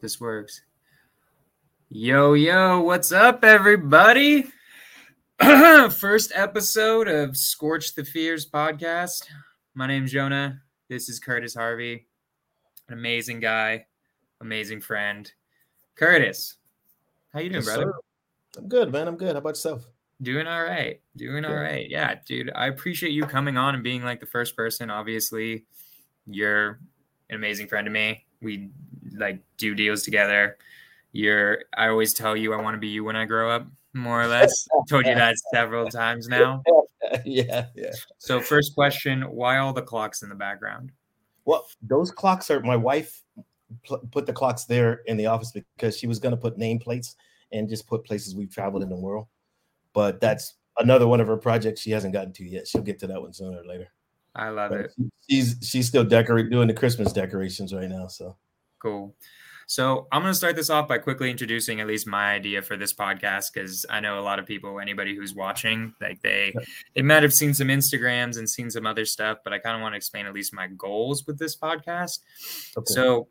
This works. Yo, yo, what's up, everybody? First episode of Skorch the Fears podcast. My name's Jonah. This is Curtis Harvey, an amazing guy, amazing friend. Curtis, how you doing, Yes, brother? sir. I'm good, man. I'm good. How about yourself? Doing all right. Doing all right. Yeah, dude. I appreciate you coming on and being like the first person. Obviously, you're an amazing friend to me. We like do deals together. You're I always tell you I want to be you when I grow up, more or less. Told you that several times now. yeah, yeah. So first question, why all the clocks in the background? Well, those clocks are my wife pl- put the clocks there in the office because she was going to put nameplates and just put places we've traveled in the world. But that's another one of her projects she hasn't gotten to yet. She'll get to that one sooner or later. I love But it. she's she's still decorating doing the Christmas decorations right now. So Cool. So I'm going to start this off by quickly introducing at least my idea for this podcast because I know a lot of people, anybody who's watching, like they they might have seen some Instagrams and seen some other stuff, but I kind of want to explain at least my goals with this podcast. okay. So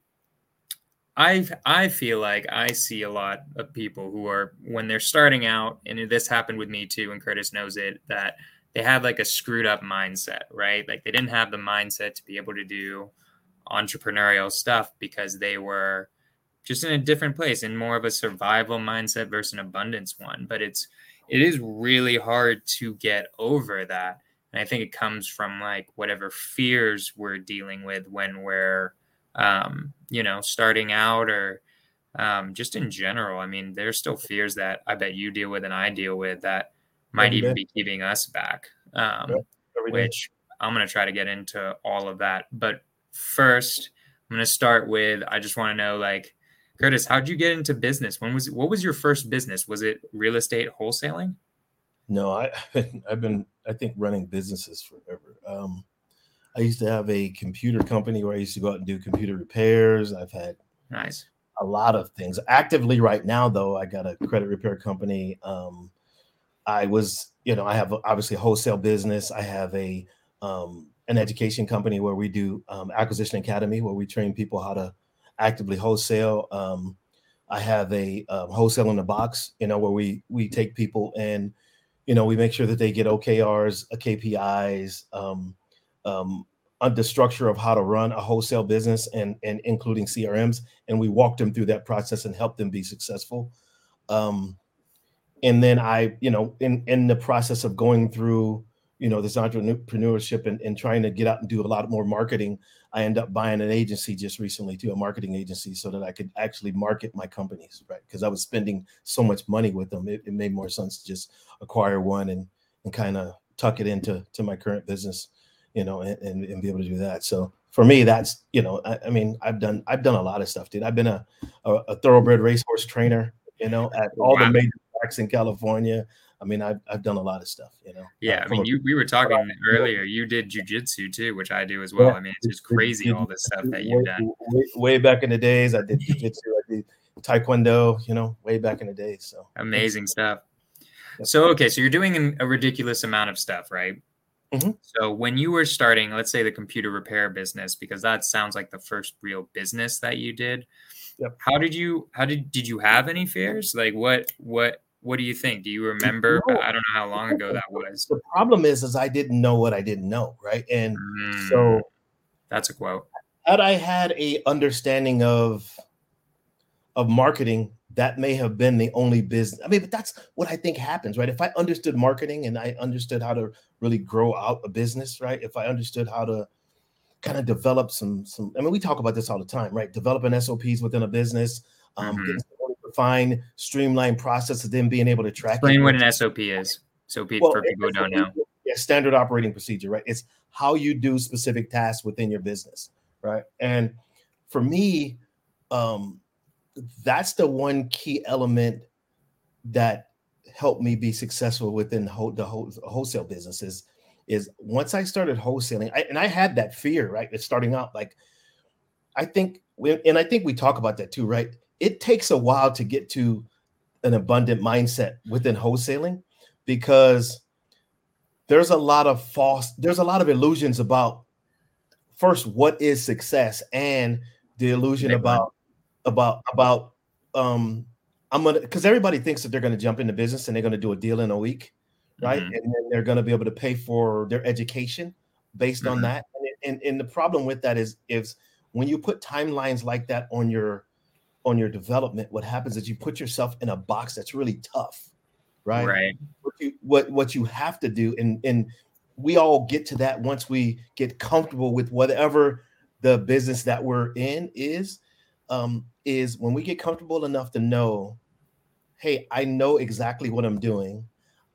I I feel like I see a lot of people who are when they're starting out, and this happened with me too, and Curtis knows it, that they had like a screwed up mindset, right? Like they didn't have the mindset to be able to do entrepreneurial stuff because they were just in a different place in more of a survival mindset versus an abundance one. But it's it is really hard to get over that. And I think it comes from like whatever fears we're dealing with when we're um, you know, starting out or um, just in general. I mean, there's still fears that I bet you deal with and I deal with that might Every even day. be keeping us back. Um, day. which I'm going to try to get into all of that. But first, I'm going to start with I just want to know, like, Curtis, how'd you get into business? When was what was your first business? Was it real estate wholesaling? No, I, I've been, I think, running businesses forever. Um, I used to have a computer company where I used to go out and do computer repairs. I've had Nice. a lot of things. Actively right now, though, I got a credit repair company. Um, I was, you know, I have obviously a wholesale business. I have a um, an education company where we do um, acquisition academy, where we train people how to actively wholesale. Um, I have a um, wholesale in the box, you know, where we we take people and you know we make sure that they get OKRs, uh, KPIs, um, um, the structure of how to run a wholesale business and and including CRMs, and we walk them through that process and help them be successful. Um, and then I, you know, in in the process of going through, you know, this entrepreneurship and, and trying to get out and do a lot more marketing, I end up buying an agency just recently too, a marketing agency, so that I could actually market my companies, right? Because I was spending so much money with them, it, it made more sense to just acquire one and and kind of tuck it into to my current business, you know, and, and, and be able to do that. So for me, that's you know, I, I mean, I've done I've done a lot of stuff, dude. I've been a a, a thoroughbred racehorse trainer, you know, at all Wow. the major tracks in California. I mean, I've I've done a lot of stuff, you know. Yeah, uh, I mean, you we were talking earlier. You did jujitsu too, which I do as well. Yeah, I mean, it's just crazy did all this stuff that way, you've done. way, way back in the days. I did jiu-jitsu, I did taekwondo, you know, way back in the days. So Amazing stuff. Yep. So okay, so you're doing an- a ridiculous amount of stuff, right? Mhm. So when you were starting, let's say the computer repair business, because that sounds like the first real business that you did. Yep. How did you? How did did you have any fears? Like what? What? What do you think? Do you remember? No. I don't know how long ago that was. the problem is, is I didn't know what I didn't know, right? And Mm, so that's a quote. had I had a understanding of of marketing, that may have been the only business. I mean, but that's what I think happens, right? If I understood marketing and I understood how to really grow out a business, right? If I understood how to kind of develop some some I mean, we talk about this all the time, right? Developing SOPs within a business, um, Mhm. getting defined, streamlined process of them being able to track it. Explain what an SOP is. So pe- Well, for people who don't know. Yeah, standard operating procedure, right? It's how you do specific tasks within your business, right? And for me, um, that's the one key element that helped me be successful within the whole, the whole wholesale businesses is once I started wholesaling, I, and I had that fear, right? It's starting out like I think, we, and I think we talk about that too, right? It takes a while to get to an abundant mindset within wholesaling because there's a lot of false, there's a lot of illusions about first what is success and the illusion about about about um I'm gonna because everybody thinks that they're gonna jump into business and they're gonna do a deal in a week, right? Mm-hmm. And then they're gonna be able to pay for their education based mm-hmm. on that. And, and and the problem with that is is when you put timelines like that on your on your development, what happens is you put yourself in a box that's really tough, right? Right. What you what, what you have to do, and and we all get to that once we get comfortable with whatever the business that we're in is um, is when we get comfortable enough to know, hey, I know exactly what I'm doing.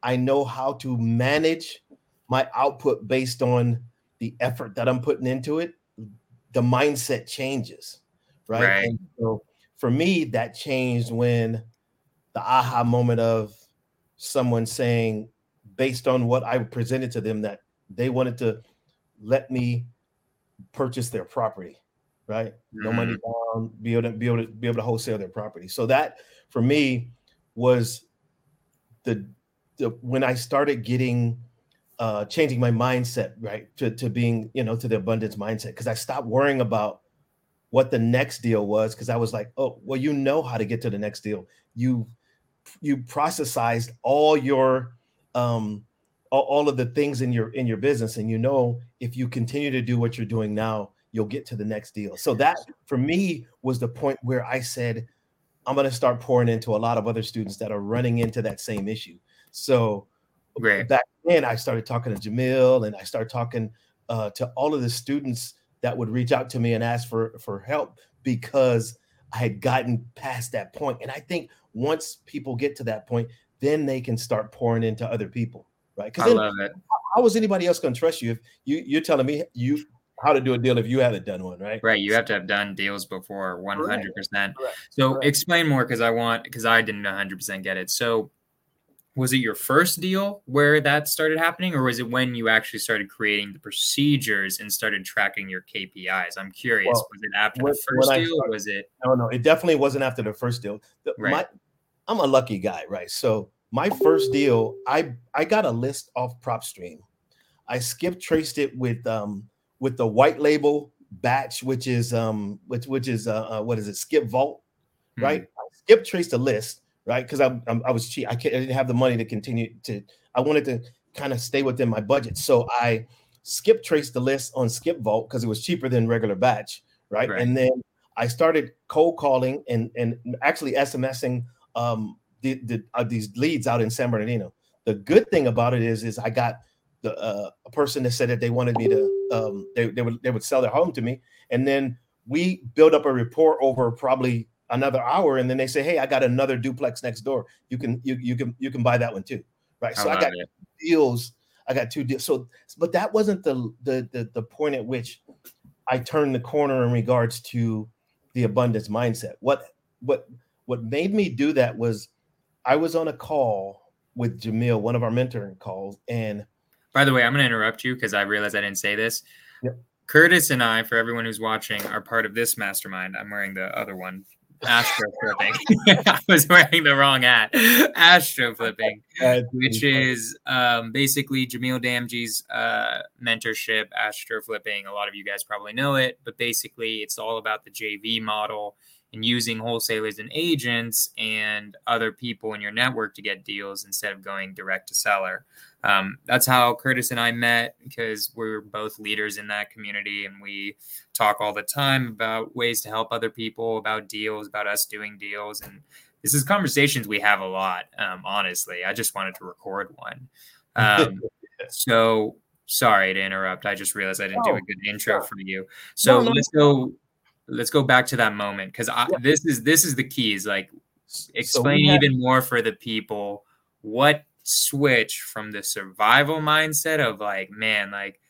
I know how to manage my output based on the effort that I'm putting into it. The mindset changes, right? right. So for me, that changed when the aha moment of someone saying, based on what I presented to them, that they wanted to let me purchase their property right? Mm-hmm. No money down, be able to be able to be able to wholesale their property. So that for me was the the when I started getting uh changing my mindset, right? To to being, you know, to the abundance mindset because I stopped worrying about what the next deal was because I was like, oh, well, you know how to get to the next deal. You you processized all your um all, all of the things in your in your business and you know if you continue to do what you're doing now you'll get to the next deal. So that for me was the point where I said, I'm going to start pouring into a lot of other students that are running into that same issue. So right. back then, I started talking to Jamil and I started talking uh, to all of the students that would reach out to me and ask for for help because I had gotten past that point. And I think once people get to that point, then they can start pouring into other people, right? Because I love it. How was anybody else going to trust you if you you're telling me you how to do a deal if you haven't done one, right? Right. You have to have done deals before 100%. So explain more because I want, because I didn't 100% get it. So was it your first deal where that started happening or was it when you actually started creating the procedures and started tracking your KPIs? I'm curious. Well, was it after when, the first deal started, was it? No, no, it definitely wasn't after the first deal. The, right. My, I'm a lucky guy, right? So my first deal, I I got a list off PropStream. I skip traced it with um with the white label batch, which is um which which is uh, uh what is it skip vault, mm-hmm. right? Skip traced the list, right? Because I'm, I'm, i was cheap. I, I didn't have the money to continue to. I wanted to kind of stay within my budget, so I skip traced the list on skip vault because it was cheaper than regular batch, right? right? And then I started cold calling and and actually SMSing um the, the uh, these leads out in San Bernardino. The good thing about it is is I got the uh, a person that said that they wanted me to um, they, they would they would sell their home to me and then we built up a report over probably another hour and then they say hey i got another duplex next door you can you, you can you can buy that one too right so oh, i, I got it. deals i got two deals so but that wasn't the, the the the point at which i turned the corner in regards to the abundance mindset what what what made me do that was i was on a call with jamil one of our mentoring calls and by the way, I'm going to interrupt you because I realized I didn't say this. Yep. Curtis and I, for everyone who's watching, are part of this mastermind. I'm wearing the other one, Astro Flipping. I was wearing the wrong hat. Astro Flipping, which is um, basically Jamil Damji's uh, mentorship, Astro Flipping. A lot of you guys probably know it, but basically, it's all about the JV model and using wholesalers and agents and other people in your network to get deals instead of going direct to seller. Um, that's how Curtis and I met because we're both leaders in that community and we talk all the time about ways to help other people, about deals, about us doing deals. And this is conversations we have a lot, um, honestly. I just wanted to record one. Um, so sorry to interrupt. I just realized I didn't oh, do a good intro for you. So no, no, let's go let's go back to that moment because yeah. this is this is the keys. Like explain so even more for the people what switch from the survival mindset of like, man, like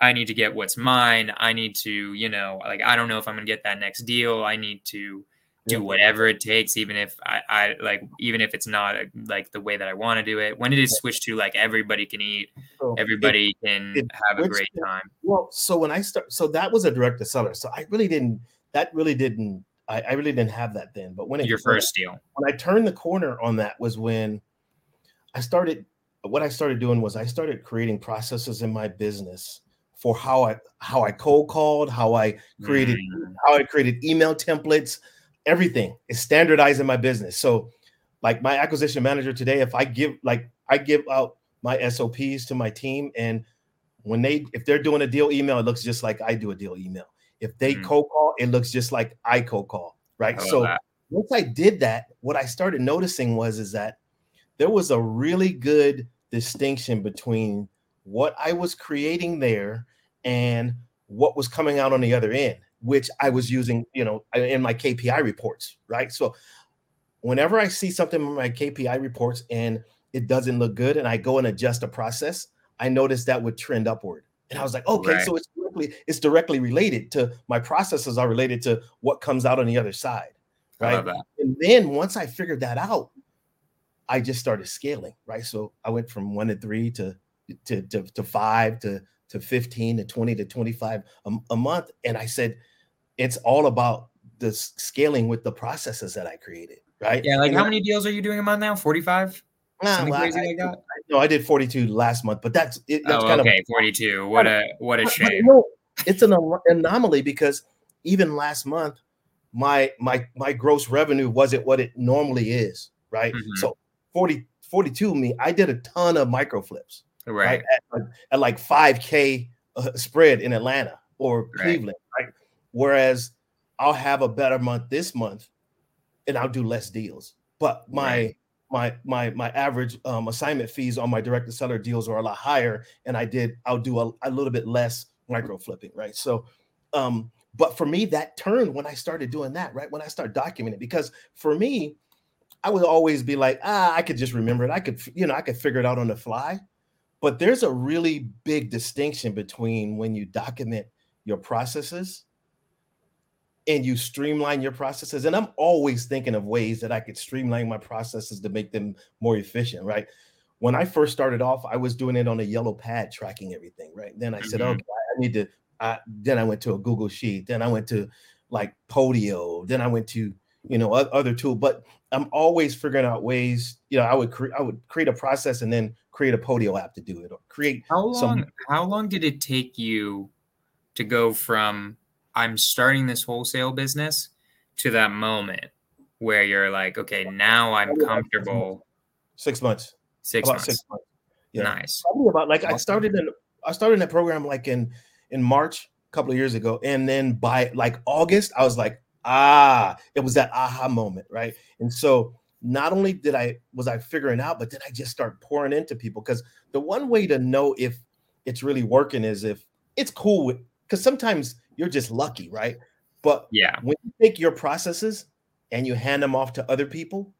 I need to get what's mine. I need to, you know, like I don't know if I'm gonna get that next deal. I need to do whatever it takes, even if I, I like, even if it's not like the way that I want to do it. When did it switch to like everybody can eat, so everybody it, can it have a great time? Well, so when I start, so that was a direct to seller. So I really didn't. That really didn't. I, I really didn't have that then. But when it your first deal, when I turned the corner on that was when I started what I started doing was I started creating processes in my business for how I how I cold called, how I created mm. how I created email templates, everything is standardizing my business. So, like my acquisition manager today, if I give like I give out my SOPs to my team, and when they if they're doing a deal email, it looks just like I do a deal email. If they mm-hmm. cold call, it looks just like I cold call, right? So that. once I did that, what I started noticing was is that there was a really good distinction between what I was creating there and what was coming out on the other end, which I was using, you know, in my KPI reports, right? So whenever I see something in my KPI reports and it doesn't look good and I go and adjust a process, I noticed that would trend upward. And I was like, okay, right. so it's directly it's directly related to my processes are related to what comes out on the other side. Right. And then once I figured that out, I just started scaling, right? So I went from one to three to to to, to five to to 15 to 20 to 25 a, a month. And I said, it's all about the scaling with the processes that I created, right? Yeah, like and how many deals are you doing a month now? 45? Nah, well, crazy I, like that? I, no, I did 42 last month, but that's it. That's oh, kind okay, of, 42. What a what a shame. You know, it's an anomaly because even last month, my my my gross revenue wasn't what it normally is, right? Mm-hmm. So 40 42 me, I did a ton of micro flips, right? At, at, like 5k uh, spread in Atlanta or Cleveland, right. right? Whereas I'll have a better month this month and I'll do less deals. But my right. my my my average um, assignment fees on my direct to seller deals are a lot higher, and I did I'll do a, a little bit less micro flipping, right? So, um, but for me, that turned when I started doing that, right? When I start documenting, because for me, I would always be like, ah, I could just remember it. I could, you know, I could figure it out on the fly. But there's a really big distinction between when you document your processes and you streamline your processes. And I'm always thinking of ways that I could streamline my processes to make them more efficient, right? When I first started off, I was doing it on a yellow pad, tracking everything, right? Then I mm-hmm. said, okay, I need to. I, then I went to a Google Sheet. Then I went to like Podio. Then I went to you know other tool. But I'm always figuring out ways. You know, I would create I would create a process and then create a Podio app to do it, or create. How long? Some- how long did it take you to go from I'm starting this wholesale business to that moment where you're like, okay, now I'm comfortable. Six months. Six about months. Six months. Yeah. Nice. Probably about like I started in I started in that program like in in March a couple of years ago, and then by like August, I was like, ah, it was that aha moment, right? And so not only did I was I figuring out, but then I just start pouring into people because the one way to know if it's really working is if it's cool because sometimes you're just lucky, right? But yeah, when you take your processes and you hand them off to other people,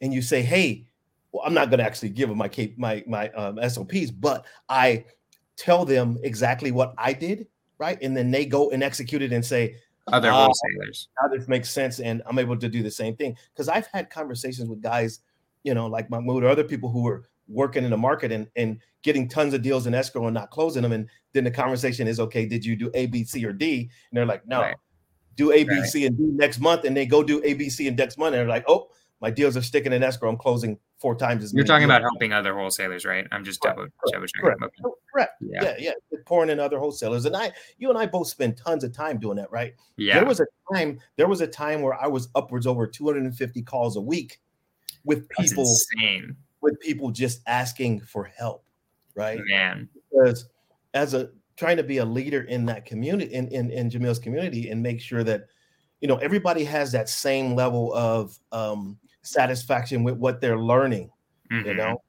and you say, "Hey, well, I'm not going to actually give them my my my um, SOPs, but I tell them exactly what I did, right? And then they go and execute it and say, other uh, wholesalers. Now this makes sense, and I'm able to do the same thing because I've had conversations with guys, you know, like Mahmoud or other people who were working in the market and, and getting tons of deals in escrow and not closing them. And then the conversation is, okay, did you do A, B, C, or D? And they're like, no, right. do A, B, right. C, and D next month. And they go do A, B, C, and next month. And they're like, oh, my deals are sticking in escrow. I'm closing four times as You're talking deals. about helping other wholesalers, right? I'm just double, double checking. Correct. Correct. Yeah. yeah, yeah. Pouring in other wholesalers. And I, you and I both spend tons of time doing that, right? Yeah. There was a time, there was a time where I was upwards over 250 calls a week with people with people just asking for help, right? Man, because as a trying to be a leader in that community, in in, in Jamil's community, and make sure that you know everybody has that same level of um, satisfaction with what they're learning, mm-hmm. you know.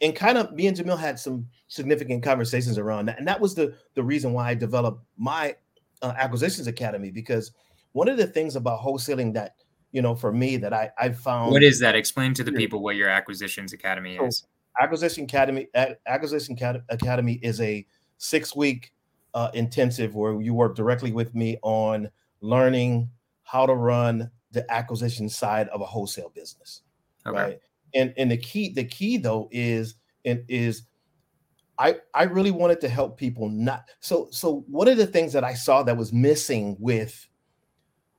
And kind of me and Jamil had some significant conversations around that, and that was the the reason why I developed my uh, acquisitions academy because one of the things about wholesaling that you know, for me that I I found. What is that? Explain to the people what your acquisitions academy is. So acquisition academy acquisition academy is a six week uh, intensive where you work directly with me on learning how to run the acquisition side of a wholesale business. Okay. Right. And and the key the key though is and is I I really wanted to help people not so so one of the things that I saw that was missing with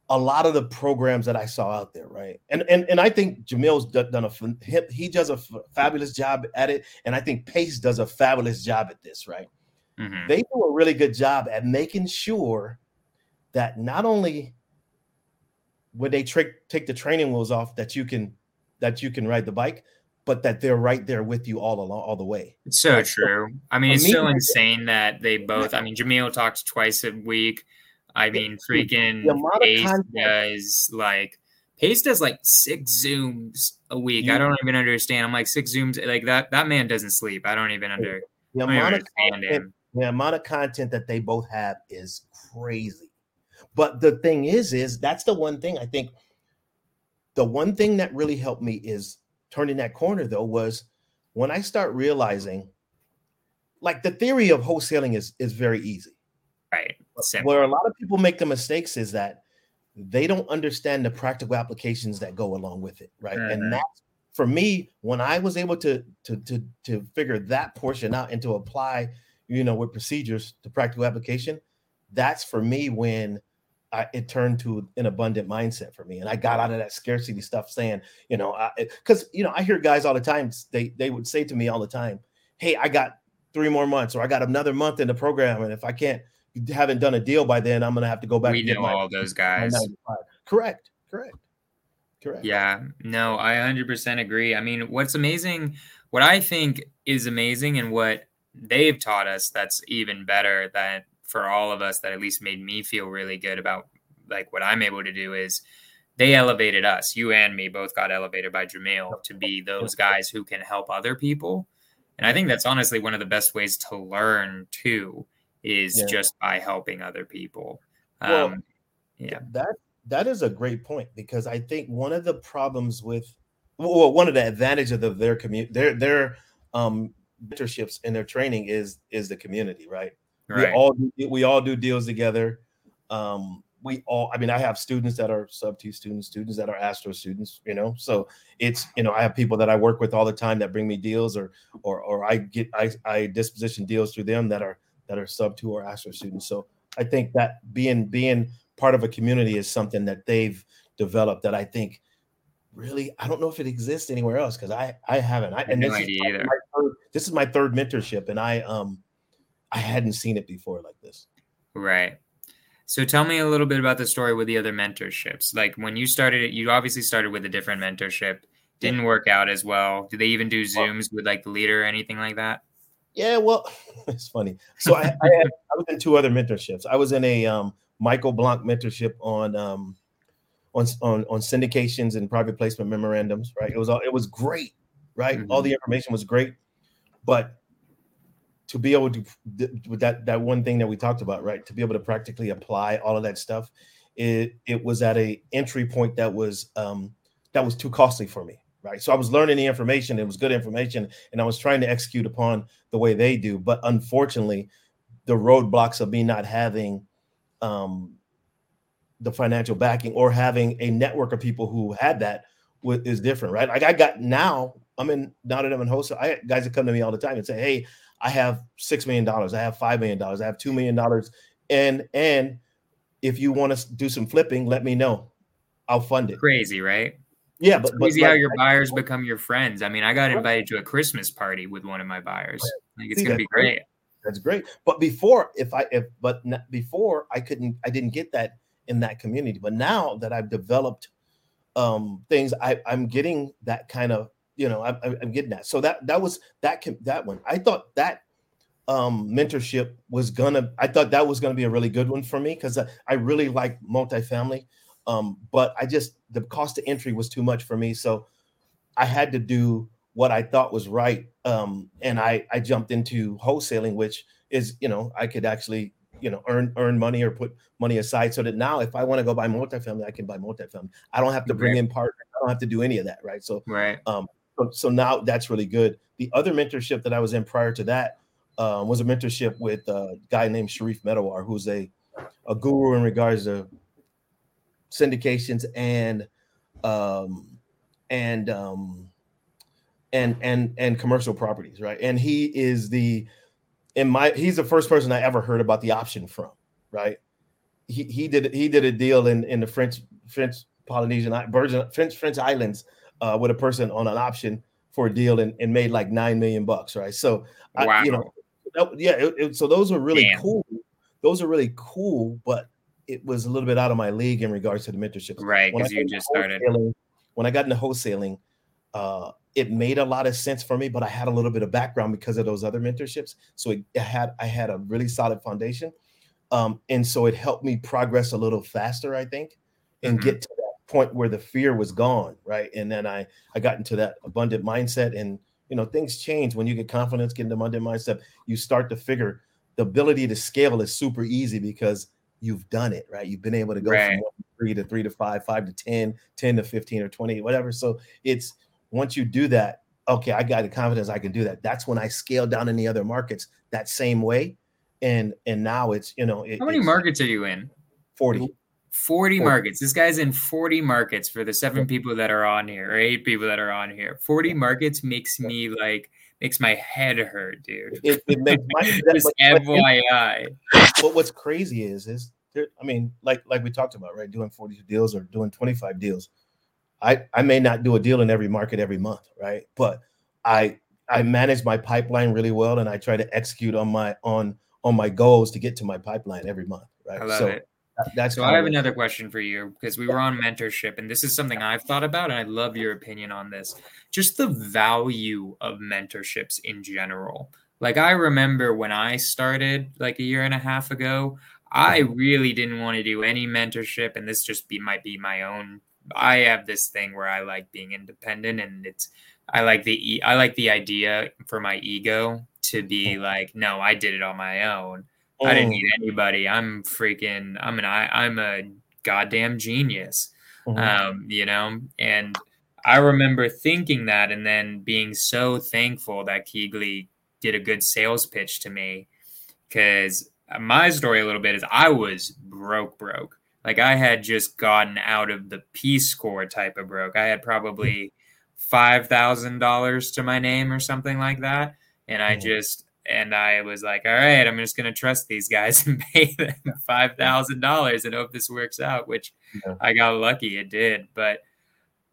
a lot of the programs that I saw out there, right? And and and I think Jamil's done a he does a fabulous job at it, and I think Pace does a fabulous job at this, right? Mm-hmm. They do a really good job at making sure that not only when they trick take the training wheels off that you can that you can ride the bike, but that they're right there with you all along all the way. It's so true. I mean, it's so insane that they both. I mean, Jamil talks twice a week. I mean, freaking Pace does like Pace does like six zooms a week. I don't even understand. I'm like six zooms like that. That man doesn't sleep. I don't even under. The amount of content, the amount of content that they both have is crazy. But the thing is, is that's the one thing I think. The one thing that really helped me is turning that corner though was when I start realizing, like the theory of wholesaling is is very easy. Right. Simple. Where a lot of people make the mistakes is that they don't understand the practical applications that go along with it, right? Mm-hmm. And that's for me when I was able to to to to figure that portion out and to apply, you know, with procedures to practical application. That's for me when I, it turned to an abundant mindset for me, and I got out of that scarcity stuff, saying, you know, because you know I hear guys all the time. They they would say to me all the time, "Hey, I got three more months, or I got another month in the program, and if I can't haven't done a deal by then, I'm gonna have to go back. We know my, all those guys. Correct. Correct. Correct. Yeah. No, I 100% agree. I mean, what's amazing, what I think is amazing, and what they've taught us that's even better that for all of us that at least made me feel really good about like what I'm able to do is they elevated us. You and me both got elevated by Jamil to be those guys who can help other people. And I think that's honestly one of the best ways to learn too is yeah. just by helping other people. Well, um, yeah. That that is a great point because I think one of the problems with well, one of the advantages of the, their community their their um mentorships and their training is is the community, right? Right. We all do, we all do deals together. Um, we all, I mean, I have students that are sub two students, students that are Astro students, you know. So it's, you know, I have people that I work with all the time that bring me deals, or or or I get I I disposition deals through them that are that are sub two or Astro students. So I think that being being part of a community is something that they've developed that I think really I don't know if it exists anywhere else because I I haven't. I, and no this, is third, this is my third mentorship, and I um I hadn't seen it before like this. Right. So tell me a little bit about the story with the other mentorships. Like when you started it, you obviously started with a different mentorship. Didn't yeah. work out as well. Do they even do Zooms with like the leader or anything like that? Yeah, well, it's funny. So I, I, had, I, was in two other mentorships. I was in a um, Michael Blank mentorship on um, on on on syndications and private placement memorandums. Right. It was all it was great. Right. Mm-hmm. All the information was great, but to be able to with that that one thing that we talked about, right? To be able to practically apply all of that stuff, it it was at a entry point that was um that was too costly for me, right? So I was learning the information, it was good information, and I was trying to execute upon the way they do. But unfortunately, the roadblocks of me not having um the financial backing or having a network of people who had that is different, right? Like I got now, I'm in now that I'm in guys that come to me all the time and say, "Hey, I have six million dollars, I have five million dollars, I have two million dollars, and and if you want to do some flipping, let me know. I'll fund it. Crazy, right? Yeah, but, crazy but, how your buyers become your friends. I mean, I got invited to a Christmas party with one of my buyers. Like it's gonna be great. great. That's great. But before, if I if but before I couldn't, I didn't get that in that community. But now that I've developed um things, I I'm getting that kind of you know I'm, I'm getting that. So that that was that that one. I thought that um mentorship was gonna i thought that was gonna be a really good one for me because I, I, really like multifamily um but i just the cost of entry was too much for me. So i had to do what i thought was right um and i i jumped into wholesaling which is you know i could actually you know earn earn money or put money aside so that now if i want to go buy multifamily i can buy multifamily. I don't have to bring right. in partners. I don't have to do any of that right? So right. um so, so, now that's really good. The other mentorship that I was in prior to that um, was a mentorship with a guy named Sharif Medawar, who's a, a guru in regards to syndications and um, and um, and and and commercial properties, right? And he is the in my he's the first person I ever heard about the option from, right? He he did he did a deal in in the French French Polynesian Virgin French French Islands uh, with a person on an option for a deal and, and made like nine million bucks, right? So, wow. I, you know, that, yeah, it, it, so those are really Damn. cool. Those are really cool, but it was a little bit out of my league in regards to the mentorship. Right, because you just started. When I got into wholesaling, uh, it made a lot of sense for me, but I had a little bit of background because of those other mentorships. So it, it had I had a really solid foundation, um, and so it helped me progress a little faster, I think, and mm-hmm. get to point where the fear was gone, right? And then I I got into that abundant mindset, and you know things change when you get confidence, get into abundant mindset. You start to figure the ability to scale is super easy because you've done it, right? You've been able to go right. from three to three to five, five to 10, 10 to 15 or 20, whatever. So it's once you do that, okay, I got the confidence I can do that. That's when I scale down in the other markets that same way. And and now it's you know it, how many markets are you in? 40. 40 markets. This guy's in 40 markets for the seven people that are on here, or eight people that are on here. 40 markets makes me like makes my head hurt, dude. It, it makes my just FYI. But what's crazy is is there, I mean, like like we talked about, right? Doing 42 deals or doing 25 deals. I I may not do a deal in every market every month, right? But I I manage my pipeline really well and I try to execute on my on on my goals to get to my pipeline every month, right? I love so, it. That's so I have another question for you because we were on mentorship, and this is something I've thought about, and I'd love your opinion on this. Just the value of mentorships in general. Like I remember when I started like a year and a half ago, I really didn't want to do any mentorship, and this just be might be my own. I have this thing where I like being independent, and it's I like the I like the idea for my ego to be like, no, I did it on my own Oh. I didn't need anybody. I'm freaking. I'm an. I, I'm a goddamn genius. Mm-hmm. Um, you know, and I remember thinking that, and then being so thankful that Keegly did a good sales pitch to me, because my story a little bit is I was broke, broke. Like I had just gotten out of the Peace Corps type of broke. I had probably five thousand dollars to my name or something like that, and I mm-hmm. just and I was like, all right, I'm just going to trust these guys and pay them five thousand dollars and hope this works out. Which yeah. I got lucky, it did. But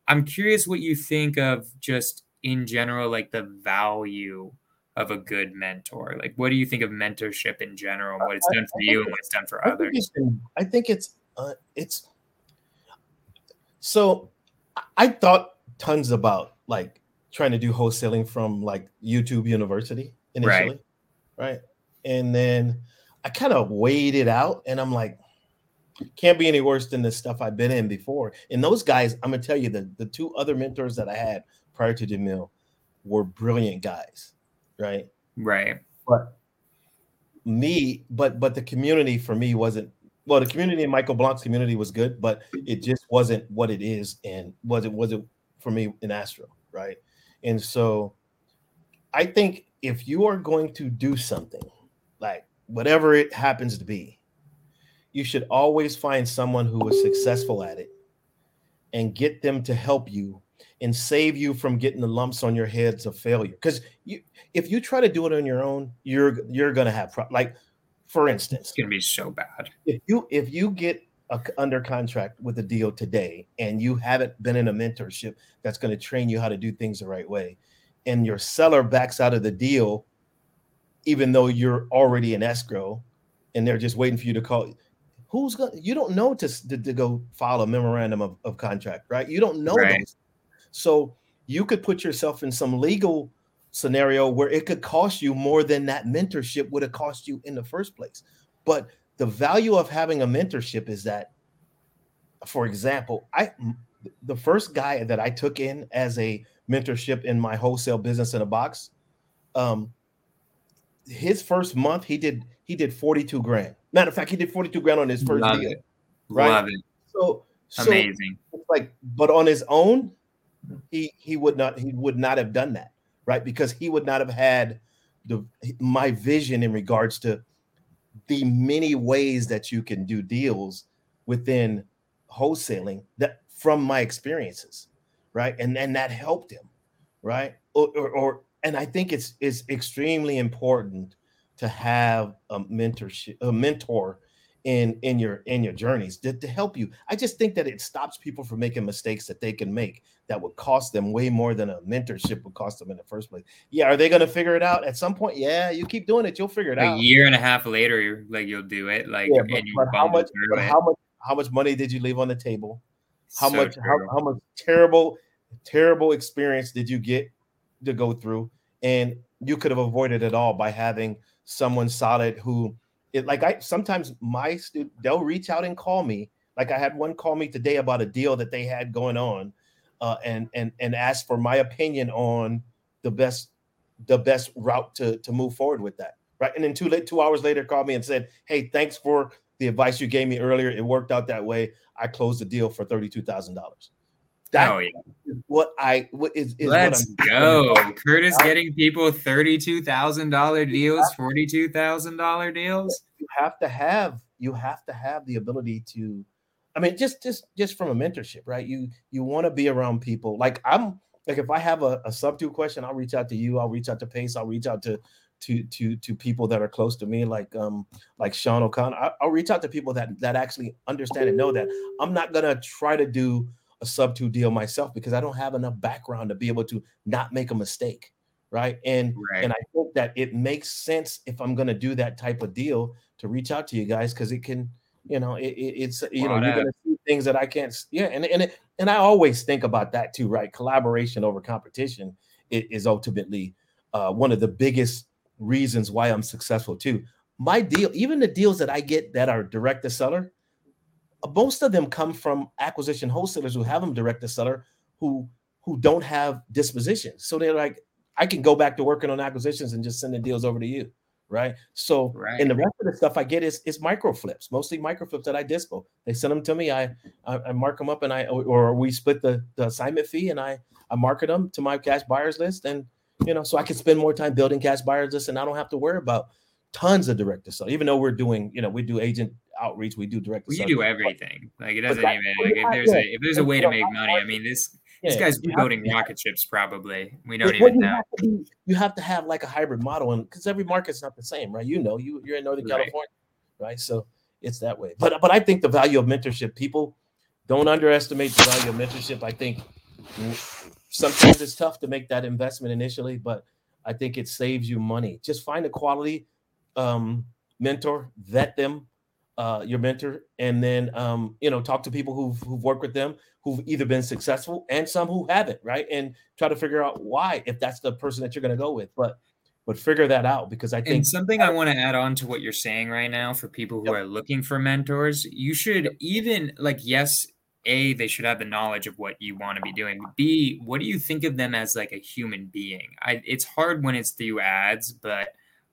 I'm curious what you think of just in general, like the value of a good mentor. Like, what do you think of mentorship in general? What it's done for you and what it's done for others? I think it's uh, it's so. I thought tons about like trying to do wholesaling from like YouTube University initially, right? right? And then I kind of weighed it out, and I'm like, can't be any worse than the stuff I've been in before. And those guys, I'm gonna tell you, the the two other mentors that I had prior to Jamil were brilliant guys, right? Right. But me, but but the community for me wasn't well. The community in Michael Blank's community was good, but it just wasn't what it is, and was it was it for me in Astro, right? And so I think if you are going to do something, like whatever it happens to be, you should always find someone who is successful at it and get them to help you and save you from getting the lumps on your heads of failure. Because you, if you try to do it on your own, you're you're gonna have pro- like, for instance, it's gonna be so bad. If you if you get a, under contract with a deal today and you haven't been in a mentorship that's going to train you how to do things the right way, and your seller backs out of the deal, even though you're already in escrow and they're just waiting for you to call, who's going to, you don't know to, to, to, go file a memorandum of, of contract, right? You don't know right. those. So you could put yourself in some legal scenario where it could cost you more than that mentorship would have cost you in the first place. But the value of having a mentorship is that, for example, I the first guy that I took in as a mentorship in my wholesale business in a box. Um, his first month, he did he did 42 grand. Matter of fact, he did 42 grand on his first Love deal. It. Right. Love it. So, so amazing. Like, but on his own, he he would not he would not have done that, right? Because he would not have had the my vision in regards to the many ways that you can do deals within wholesaling that from my experiences right? And then that helped him, right? Or, or, or and I think it's it's extremely important to have a mentorship, a mentor in in your in your journeys to, to help you. I just think that it stops people from making mistakes that they can make that would cost them way more than a mentorship would cost them in the first place. Yeah are they going to figure it out at some point? Yeah you keep doing it you'll figure it a out. a year and a half later like you'll do it like yeah, but, but how much but how much how much money did you leave on the table how so much how, how much terrible terrible experience did you get to go through and you could have avoided it all by having someone solid who it like I sometimes my student they'll reach out and call me. Like I had one call me today about a deal that they had going on, uh, and and and ask for my opinion on the best the best route to to move forward with that. Right, and then two late two hours later called me and said, "Hey, thanks for the advice you gave me earlier. It worked out that way. I closed the deal for thirty two thousand dollars." That oh, yeah. what I what is, is let's go. Curtis I, getting people thirty-two thousand dollar deals, forty-two thousand dollar deals. You have to have you have to have the ability to I mean, just just just from a mentorship, right? You you want to be around people. Like I'm like if I have a, a sub two question, I'll reach out to you, I'll reach out to Pace, I'll reach out to to to to people that are close to me, like um like Sean O'Connor. I, I'll reach out to people that that actually understand and know that I'm not gonna try to do a sub two deal myself because I don't have enough background to be able to not make a mistake. Right. And right. and I think that it makes sense if I'm gonna do that type of deal to reach out to you guys because it can, you know, it, it, it's you know, you're gonna see things that I can't yeah, and and it, and I always think about that too, right? Collaboration over competition is ultimately uh, one of the biggest reasons why I'm successful too. My deal, even the deals that I get that are direct to seller, uh, most of them come from acquisition wholesalers who have them direct to seller who who don't have dispositions. So they're like, I can go back to working on acquisitions and just sending deals over to you. Right. So right. and the rest of the stuff I get is is micro flips, mostly micro flips that I dispo. They send them to me. I I, I mark them up and I or we split the, the assignment fee and I I market them to my cash buyers list and you know so I can spend more time building cash buyers list and I don't have to worry about tons of direct to sell. Even though we're doing, you know, we do agent outreach, we do direct. We do everything. Like it doesn't even like if there's a if there's a way to make money. I mean, this yeah, this guy's building rocket ships probably. We don't even you know. Have be, you have to have like a hybrid model, and because every market's not the same, right? You know, you you're in Northern right. California, right? So it's that way. But but I think the value of mentorship, people don't underestimate the value of mentorship. I think sometimes it's tough to make that investment initially, but I think it saves you money. Just find a quality um, mentor, vet them, uh, your mentor, and then um, you know talk to people who've who've worked with them, who've either been successful and some who haven't, right? And try to figure out why if that's the person that you're going to go with, but but figure that out because I think and something I want to add on to what you're saying right now for people who yep. are looking for mentors, you should even like yes, a they should have the knowledge of what you want to be doing. B, what do you think of them as like a human being? I, it's hard when it's through ads, but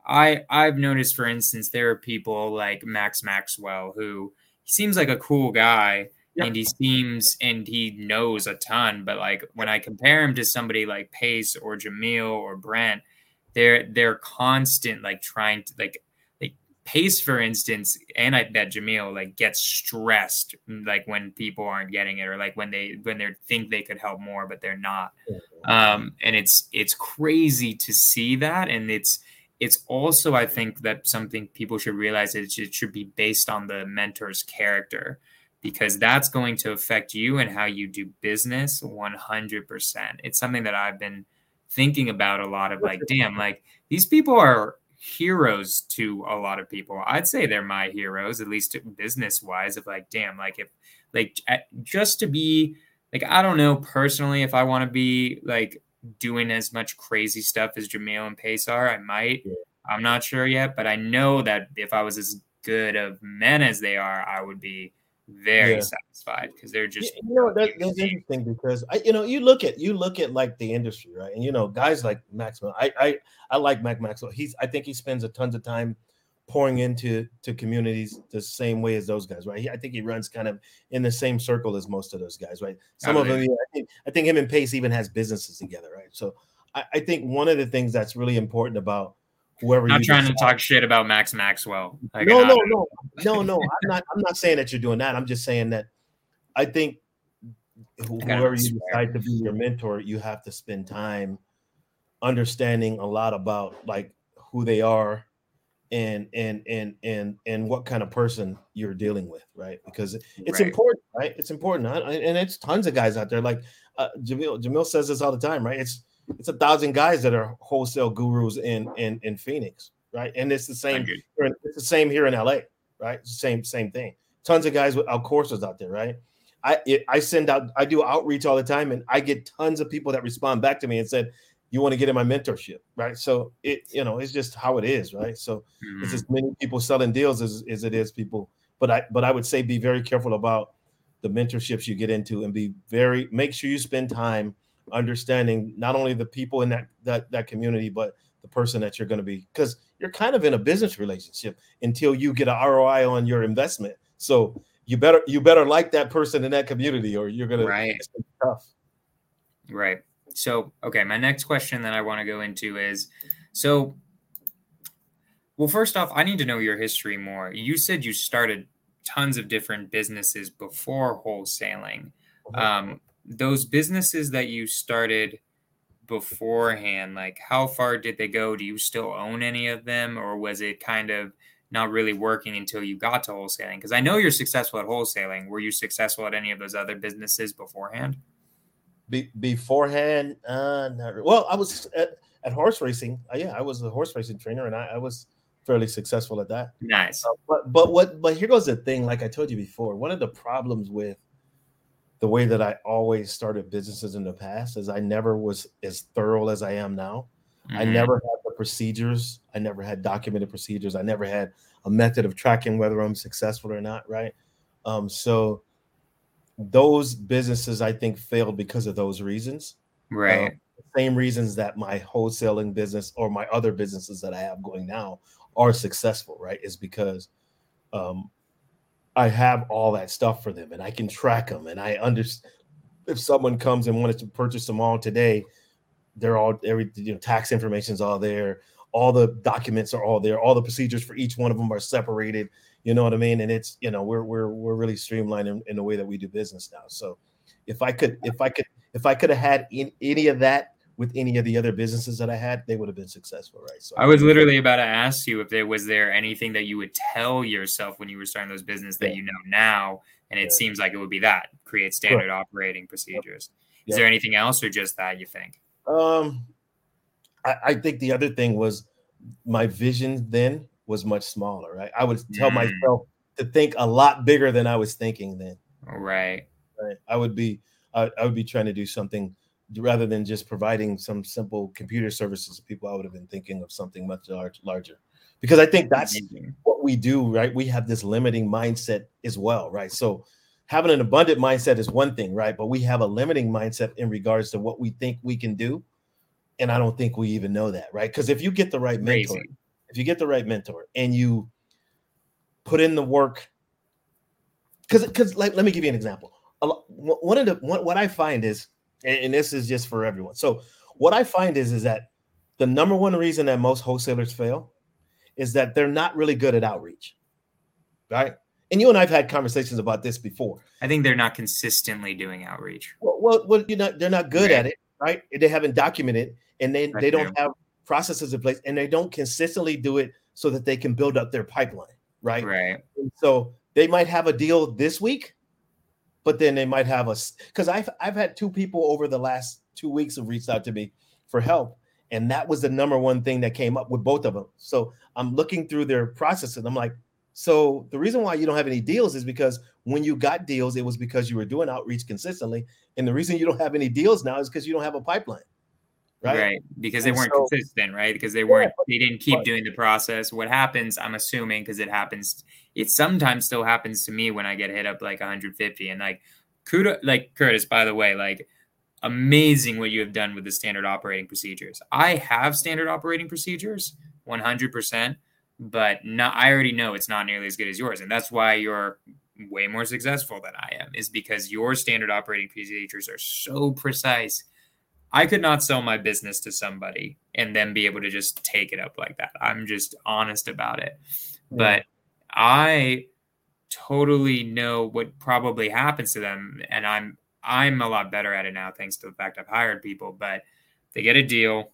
I I've noticed, for instance, there are people like Max Maxwell who seems like a cool guy, and he seems and he knows a ton. But like when I compare him to somebody like Pace or Jamil or Brent, they're they're constant like trying to like like Pace, for instance, and I bet Jamil like gets stressed like when people aren't getting it or like when they when they think they could help more but they're not. Um, and it's it's crazy to see that, and it's it's also i think that something people should realize is it should be based on the mentor's character because that's going to affect you and how you do business 100% it's something that i've been thinking about a lot of like damn like these people are heroes to a lot of people i'd say they're my heroes at least business wise of like damn like if like just to be like i don't know personally if i want to be like doing as much crazy stuff as Jamil and Pace are. I might. Yeah. I'm not sure yet, but I know that if I was as good of men as they are, I would be very yeah. satisfied because they're just you know that, that's interesting because I you know you look at you look at like the industry right and you know guys like Maxwell I I I like Mac Maxwell he's I think he spends a tons of time pouring into to communities the same way as those guys, right? He, I think he runs kind of in the same circle as most of those guys, right? Some of them, yeah, I think, I think him and Pace even has businesses together, right? So I, I think one of the things that's really important about whoever. I'm trying decide, to talk shit about Max Maxwell. Like, no, no, no, no, no. I'm not. I'm not saying that you're doing that. I'm just saying that I think whoever you decide to be your mentor, you have to spend time understanding a lot about like who they are and and and and and what kind of person you're dealing with, right? Because it's Right. important, right? It's important, I- I- and it's tons of guys out there. Like uh, Jamil, Jamil says this all the time, right? It's it's a thousand guys that are wholesale gurus in in in Phoenix, right? And it's the same. Here in- It's the same here in LA, right? Same same thing. Tons of guys with courses out there, right? I it, I send out I do outreach all the time, and I get tons of people that respond back to me and said, "You want to get in my mentorship, right?" So it you know it's just how it is, right? So it's Mhm. as many people selling deals as, as it is people. But I but I would say be very careful about the mentorships you get into and be very make sure you spend time understanding not only the people in that that that community, but the person that you're going to be because you're kind of in a business relationship until you get a ROI on your investment. So you better you better like that person in that community or you're gonna Right. be tough. Right. So, okay, my next question that I want to go into is so well, first off, I need to know your history more. You said you started tons of different businesses before wholesaling. Um, those businesses that you started beforehand, like how far did they go? Do you still own any of them, or was it kind of not really working until you got to wholesaling? Because I know you're successful at wholesaling. Were you successful at any of those other businesses beforehand? Be, beforehand, uh, not well, I was at, at horse racing. Uh, yeah, I was a horse racing trainer, and I, I was fairly successful at that. Nice. Uh, but but what but here goes the thing. Like I told you before, one of the problems with the way that I always started businesses in the past is I never was as thorough as I am now. I Mhm. never had the procedures. I never had documented procedures. I never had a method of tracking whether I'm successful or not. Right. Um, so those businesses I think failed because of those reasons. Right. Um, same reasons that my wholesaling business or my other businesses that I have going now are successful, right? Is because um, I have all that stuff for them and I can track them and I understand if someone comes and wanted to purchase them all today, they're all every you know tax information's all there, all the documents are all there, all the procedures for each one of them are separated. You know what I mean? And it's you know we're we're we're really streamlined in, in the way that we do business now. So if I could if I could if I could have had in, any of that with any of the other businesses that I had, they would have been successful, right? So I was literally about to ask you if there was there anything that you would tell yourself when you were starting those business that Yeah. you know now, and it Yeah. seems like it would be that create standard operating procedures. Is Yeah. there anything else, or just that you think? Um, I, I think the other thing was my vision then was much smaller. Right, I would tell Mm. myself to think a lot bigger than I was thinking then. Right. Right, I would be I, I would be trying to do something rather than just providing some simple computer services to people. I would have been thinking of something much large, larger, because I think that's what we do. Right, we have this limiting mindset as well. Right, so having an abundant mindset is one thing, right? But we have a limiting mindset in regards to what we think we can do. And I don't think we even know that, right? Because if you get the right mentor, Crazy. if you get the right mentor and you put in the work, because because like let me give you an example. A lo- one one of the one, what I find is, and, and this is just for everyone. So what I find is is that the number one reason that most wholesalers fail is that they're not really good at outreach, right? And you and I've had conversations about this before. I think they're not consistently doing outreach. Well, well, well you know, they're not good Right. at it, right? They haven't documented, and they That's they don't have processes in place, and they don't consistently do it so that they can build up their pipeline, right? Right. And so they might have a deal this week, but then they might have a because I've I've had two people over the last two weeks have reached out to me for help, and that was the number one thing that came up with both of them. So I'm looking through their process, and I'm like, so the reason why you don't have any deals is because when you got deals, it was because you were doing outreach consistently, and the reason you don't have any deals now is because you don't have a pipeline, Right. right? Because they And weren't so- consistent, right? Because they weren't, but- they didn't keep but- doing the process. What happens, I'm assuming, because it happens, it sometimes still happens to me when I get hit up like 150. And like, kudos, like Curtis, by the way, like, amazing what you have done with the standard operating procedures. I have standard operating procedures 100%, but not, I already know it's not nearly as good as yours. And that's why you're way more successful than I am, is because your standard operating procedures are so precise. I could not sell my business to somebody and then be able to just take it up like that. I'm just honest about it. But I totally know what probably happens to them and I'm I'm a lot better at it now thanks to the fact I've hired people, but they get a deal,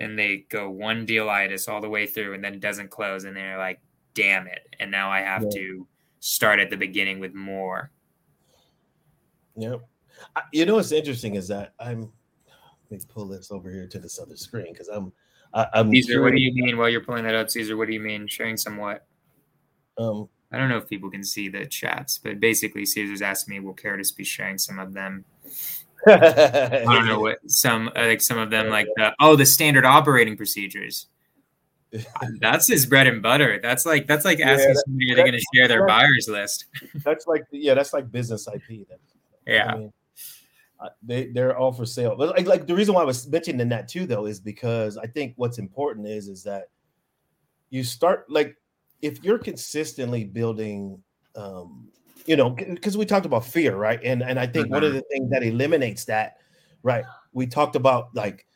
and they go one dealitis all the way through and then it doesn't close and they're like damn it and now i have yeah. to start at the beginning with more yep you know what's interesting is that i'm let me pull this over here to this other screen because i'm I, am Caesar, curious. what do you mean while you're pulling that up, Caesar? What do you mean sharing some what? Um, I don't know if people can see the chats, but basically, Caesar's asked me, "Will Curtis be sharing some of them?" I don't know what some uh, like some of them like the oh the standard operating procedures. That's his bread and butter. That's like that's like asking yeah, somebody are they going to share their buyers list. That's like yeah, that's like business IP. Then. Yeah. I mean, uh, they they're all for sale. But like, like the reason why I was mentioning that too, though, is because I think what's important is is that you start like if you're consistently building, um, you know, because we talked about fear, right? And and I think mm-hmm. one of mm-hmm. the things that eliminates that, right? We talked about like,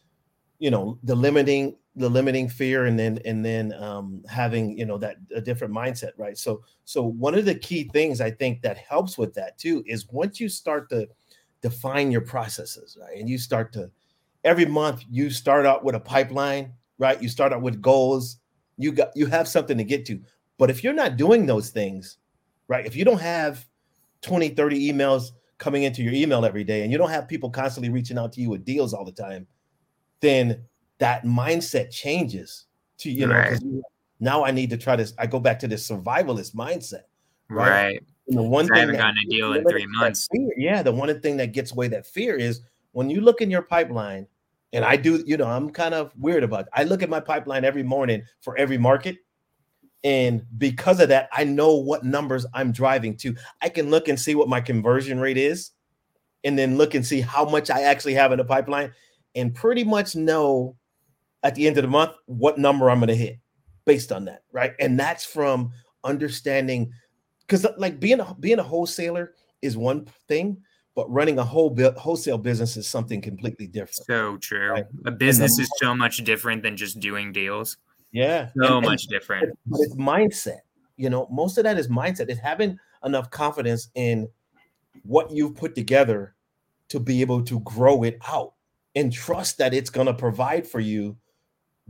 you know, the limiting the limiting fear and then and then um, having you know that a different mindset right so so one of the key things i think that helps with that too is once you start to define your processes, right? And you start to every month you start out with a pipeline, right? You start out with goals. You got you have something to get to. But if you're not doing those things, right? If you don't have 20, 30 emails coming into your email every day and you don't have people constantly reaching out to you with deals all the time, then that mindset changes to you know now I need to try to I go back to this survivalist mindset. Right. right. And the one thing I haven't gotten a deal in three months. Fear, yeah, the one thing that gets away that fear is when you look in your pipeline, and I do, you know, I'm kind of weird about it. I look at my pipeline every morning for every market. And because of that, I know what numbers I'm driving to. I can look and see what my conversion rate is, and then look and see how much I actually have in the pipeline, and pretty much know at the end of the month what number I'm going to hit based on that. Right. And that's from understanding because like being a being a wholesaler is one thing, but running a whole bi- wholesale business is something completely different. So true. Right? A business then, is so much different than just doing deals. Yeah, so and, much and, different. But it's mindset. You know, most of that is mindset. It's having enough confidence in what you've put together to be able to grow it out and trust that it's going to provide for you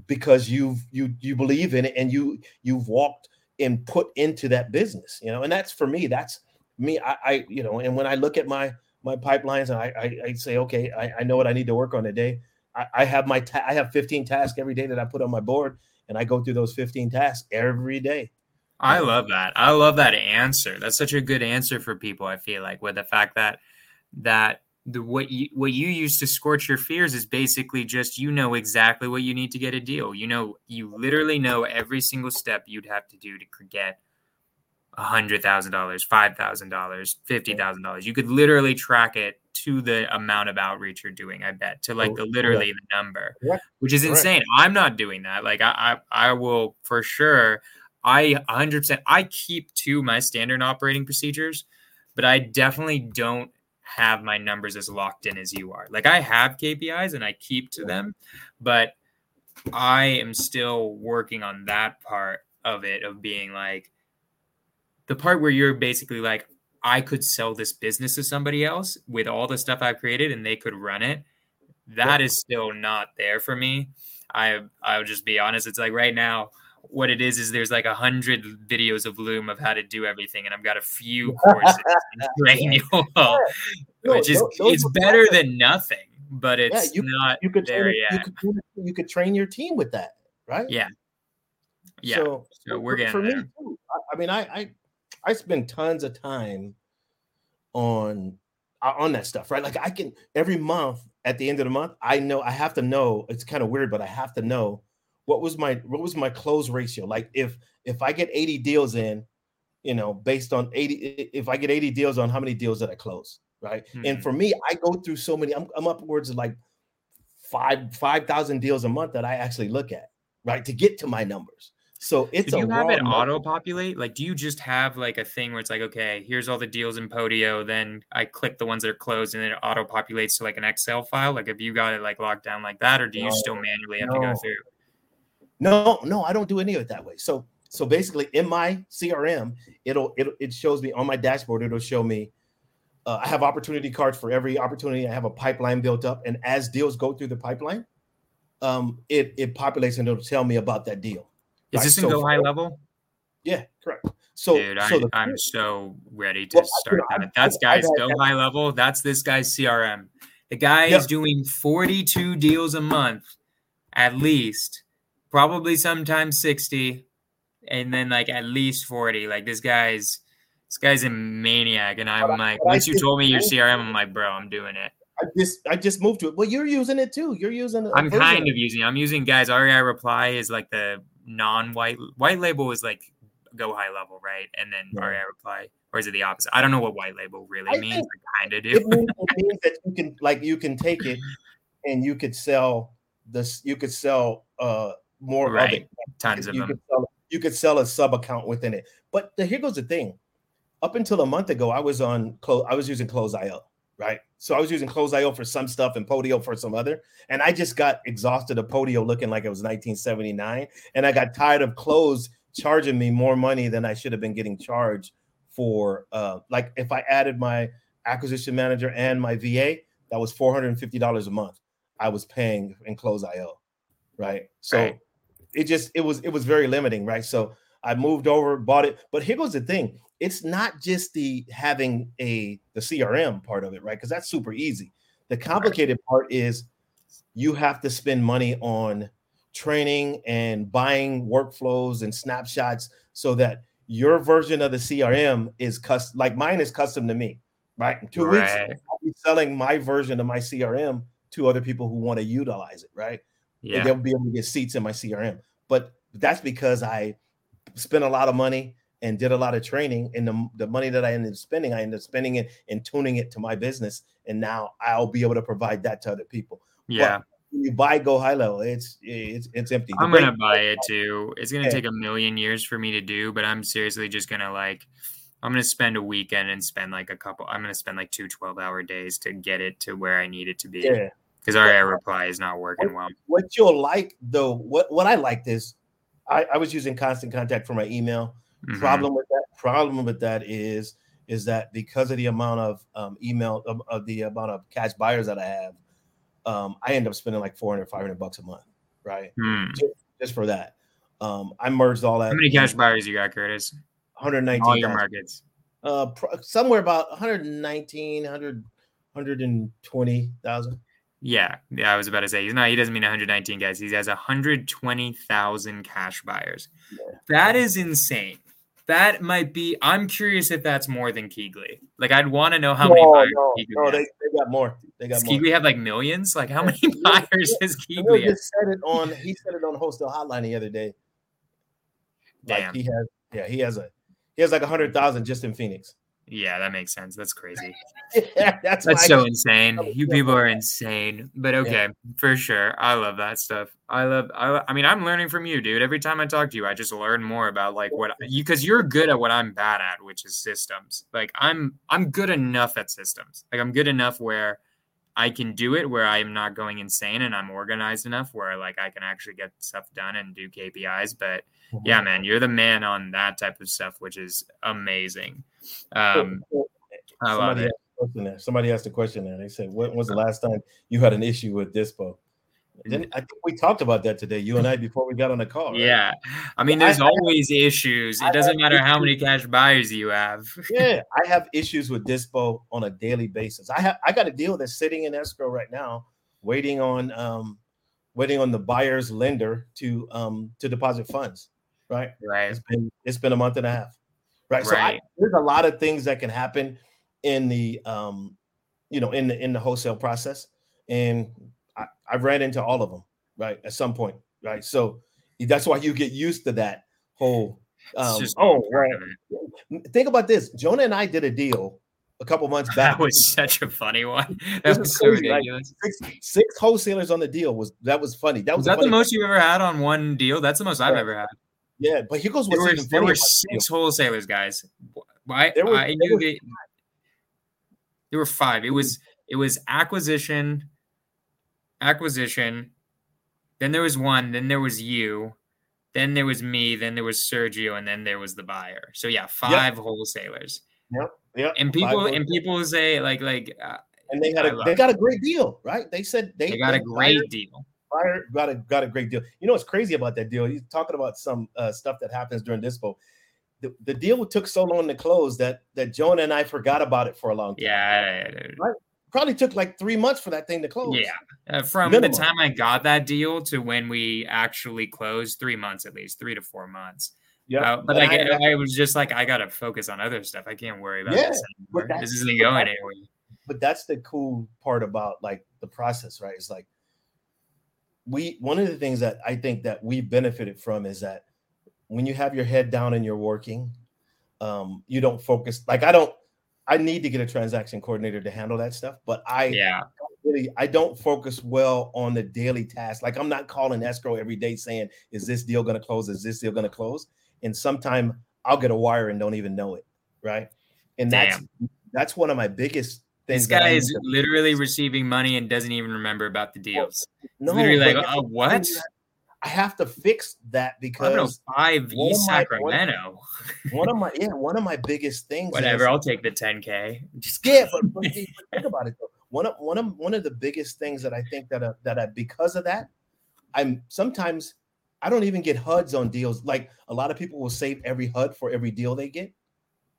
because you've you you believe in it and you you've walked and put into that business you know and that's for me that's me i, I you know and when i look at my my pipelines and i i, I say okay I, I know what i need to work on today i, I have my ta- i have 15 tasks every day that i put on my board and i go through those 15 tasks every day. I love that. I love that answer. That's such a good answer for people i feel like with the fact that that the what you what you use to scorch your fears is basically just you know exactly what you need to get a deal. You know, you literally know every single step you'd have to do to get a hundred thousand dollars, five thousand dollars, fifty thousand dollars. You could literally track it to the amount of outreach you're doing. I bet to like the literally the number, which is insane. I'm not doing that. Like I, I, I will for sure. I 100. percent I keep to my standard operating procedures, but I definitely don't have my numbers as locked in as you are. Like I have KPIs and I keep to them, but I am still working on that part of it of being like the part where you're basically like I could sell this business to somebody else with all the stuff I've created and they could run it. That yeah. is still not there for me. I I'll just be honest. It's like right now what it is is there's like a hundred videos of Loom of how to do everything, and I've got a few courses in which is it's better than nothing, but it's yeah, you, not you could there train, yet. You could, you could train your team with that, right? Yeah, yeah. So, so we're getting for there. me too. I mean, I, I I spend tons of time on uh, on that stuff, right? Like I can every month at the end of the month, I know I have to know. It's kind of weird, but I have to know what was my what was my close ratio? Like if if i get 80 deals in you know based on 80 if i get 80 deals on how many deals that i close right? Mm-hmm. and for me i go through so many i'm, I'm upwards of like five five thousand deals a month that i actually look at right to get to my numbers. So it's do you have it auto populate like do you just have like a thing where it's like okay here's all the deals in podio then i click the ones that are closed and then it auto populates to like an excel file? Like have you got it like locked down like that or do you no, still manually have no. to go through no, no, I don't do any of it that way. So, so basically, in my CRM, it'll it, it shows me on my dashboard. It'll show me uh, I have opportunity cards for every opportunity. I have a pipeline built up, and as deals go through the pipeline, um, it it populates and it'll tell me about that deal. Is right? this in So Go High Level? Yeah, correct. So, Dude, I, so the I'm so ready to Well, I- start you know, that. That's guys go high level. That's this guy's CRM. The guy Yep. is doing 42 deals a month, at least, probably sometimes 60, and then like at least 40. Like this guy's this guy's a maniac. And I'm But like, once you told me your CRM, I'm like, bro, I'm doing it. I just I just moved to it. Well, you're using it too. You're using. i'm kind of using. I'm using guys. REI Reply is like the non-white white label is like go high level, right? And then Yeah. REI Reply, or is it the opposite? I don't know what white label really I means. I kind of do. It means, it means that you can like you can take it and you could sell this. You could sell uh more of it. Tons of you them. could sell you could sell a sub account within it. But the, here goes the thing. Up until a month ago, I was on close. I was using Close.io, right? So I was using Close.io for some stuff and Podio for some other. And I just got exhausted of Podio looking like it was 1979, and I got tired of Close charging me more money than I should have been getting charged for. Uh, like if I added my acquisition manager and my VA, that was four hundred and fifty dollars a month. I was paying in Close.io, right? So Right. It just it was it was very limiting, right? So I moved over, bought it. But here goes the thing: it's not just the having a the CRM part of it, right? Because that's super easy. The complicated part is you have to spend money on training and buying workflows and snapshots so that your version of the CRM is custom. Like mine is custom to me, right? In two weeks, I'll be selling my version of my CRM to other people who want to utilize it, right? And Yeah. they'll be able to get seats in my CRM. But that's because I spent a lot of money and did a lot of training. And the, the money that I ended up spending, I ended up spending it and tuning it to my business. And now I'll be able to provide that to other people. Yeah. When you buy Go High Level, it's it's it's empty. I'm gonna buy it too. It's gonna take a million years for me to do, but I'm seriously just gonna like I'm gonna spend a weekend and spend like a couple I'm gonna spend like two 12 hour days to get it to where I need it to be. Yeah. Because REI Reply is not working well. What you'll like though, what what I liked is I, I was using constant contact for my email. Mhm. problem with that problem with that is is that because of the amount of um, email of, of the amount of cash buyers that i have um, i end up spending like 400 500 bucks a month right Hmm. just for that um, i merged all that How many cash buyers you got, Curtis? 119 All your markets. uh, pro- somewhere about 119 100 120,000 Yeah, yeah. I was about to say he's not. He doesn't mean 119 guys. He has 120,000 cash buyers. That is insane. That might be. I'm curious if that's more than KeyGlee. Like, I'd want to know how many buyers no, KeyGlee no, has. they, they got more they got Does more KeyGlee have like millions? Like, how many buyers Emil KeyGlee just said it on he said it on wholesale hotline the other day like Damn. he has yeah he has a he has like a hundred thousand just in phoenix Yeah, that makes sense. That's crazy. that's That's so I- insane. You people are insane. But okay, for sure. I love that stuff. I love I, I mean, I'm learning from you, dude. Every time I talk to you, I just learn more about like what you cuz you're good at what I'm bad at, which is systems. Like I'm I'm good enough at systems. Like I'm good enough where I can do it where I'm not going insane and I'm organized enough where like I can actually get stuff done and do KPIs, but yeah, mm-hmm. man, you're the man on that type of stuff, which is amazing. Um, I somebody it. asked a question there. Somebody asked a question there. They said, "When was the last time you had an issue with Dispo?" Then I think we talked about that today, you and I, before we got on the call. right? Yeah, I mean, there's I- always issues. I It doesn't have matter how many cash buyers you have. yeah. I have issues with Dispo on a daily basis. I have I got a deal that's sitting in escrow right now, waiting on um, waiting on the buyer's lender to um to deposit funds. Right. Right. It's been it's been a month and a half, right? So I, there's a lot of things that can happen in the um, you know, in the in the wholesale process, and I, I've ran into all of them, right, at some point, right? So that's why you get used to that whole. Um, just oh, right. Think about this. Jonah and I did a deal a couple months back. That was such a funny one. This was so crazy, like, ridiculous. six, six wholesalers on the deal was that was funny. That was Was that the most you've ever had on one deal? That's the most I've ever had. Yeah, but he goes There were, there were six wholesalers, guys. I, There were- I knew were that there were five. It was it was acquisition, acquisition. Then there was one. Then there was you. Then there was me. Then there was Sergio, and then there was the buyer. So yeah, five wholesalers. Yeah, And people and people say like like uh, and they I a they got a great deal, right? They said they, they got a great deal. Buyer got a got a great deal. You know what's crazy about that deal? He's talking about some uh, stuff that happens during dispo. The, the deal took so long to close that that Jonah and I forgot about it for a long time. Yeah, right? probably took like three months for that thing to close. Yeah, uh, from Minimum. the time I got that deal to when we actually closed, three months at least, three to four months. Yeah, uh, but like I, I, was just like, I gotta focus on other stuff. I can't worry about yeah, this anymore. This isn't going anywhere. But that's the cool part about like the process, right? It's like we one of the things that I think that we benefited from is that when you have your head down and you're working, um, you don't focus. Like I don't, I need to get a transaction coordinator to handle that stuff, but I yeah really I don't focus well on the daily task. Like I'm not calling escrow every day saying, "Is this deal going to close? Is this deal going to close?" And sometime I'll get a wire and don't even know it, right? And that's that's one of my biggest this guy is literally receiving money and doesn't even remember about the deals. No, literally like, oh, what? I have to fix that because five East Sacramento. One, one, of my yeah, one of my biggest things. Whatever, is, I'll take the 10k. Just yeah, but, but, but, think about it though. One of one of one of the biggest things that I think that uh, that I, because of that, I'm sometimes I don't even get HUDs on deals. Like a lot of people will save every HUD for every deal they get.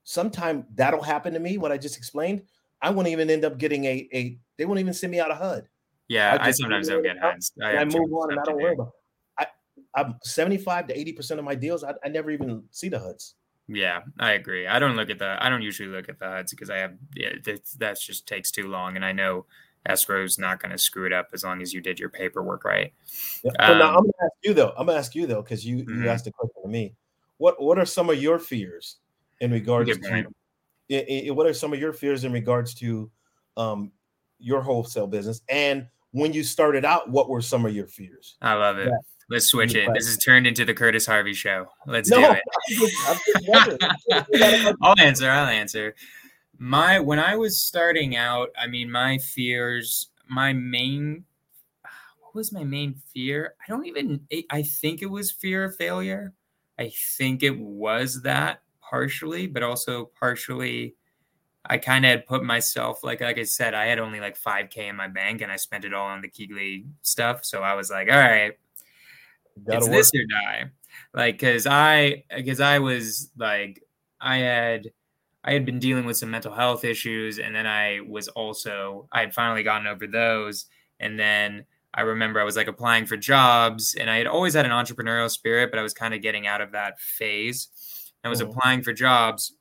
Sometimes that'll happen to me. What I just explained. I won't even end up getting a a. They won't even send me out a HUD. Yeah, I, I sometimes don't get HUDs. I, I move on and I don't worry about. I, I'm 75 to 80 percent of my deals. I, I never even see the HUDs. Yeah, I agree. I don't look at the. I don't usually look at the HUDs because I have. Yeah, that just takes too long, and I know escrow's not going to screw it up as long as you did your paperwork right. Yeah. Um, now I'm going to ask you though. I'm going to ask you though because you mm-hmm. you asked a question to me. What what are some of your fears in regards to it, it, what are some of your fears in regards to um, your wholesale business? And when you started out, what were some of your fears? I love it. Yeah. Let's switch it. This is turned into the Curtis Harvey show. Let's no, do it. I'll answer. I'll answer. My when I was starting out, I mean, my fears, my main what was my main fear? I don't even I think it was fear of failure. I think it was that partially, but also partially I kind of had put myself like like I said, I had only like 5k in my bank and I spent it all on the KeyGlee stuff. So I was like, all right, it's work. this or die. Like cause I because I was like I had I had been dealing with some mental health issues and then I was also I had finally gotten over those and then I remember I was like applying for jobs and I had always had an entrepreneurial spirit, but I was kind of getting out of that phase. I was mm-hmm. applying for jobs,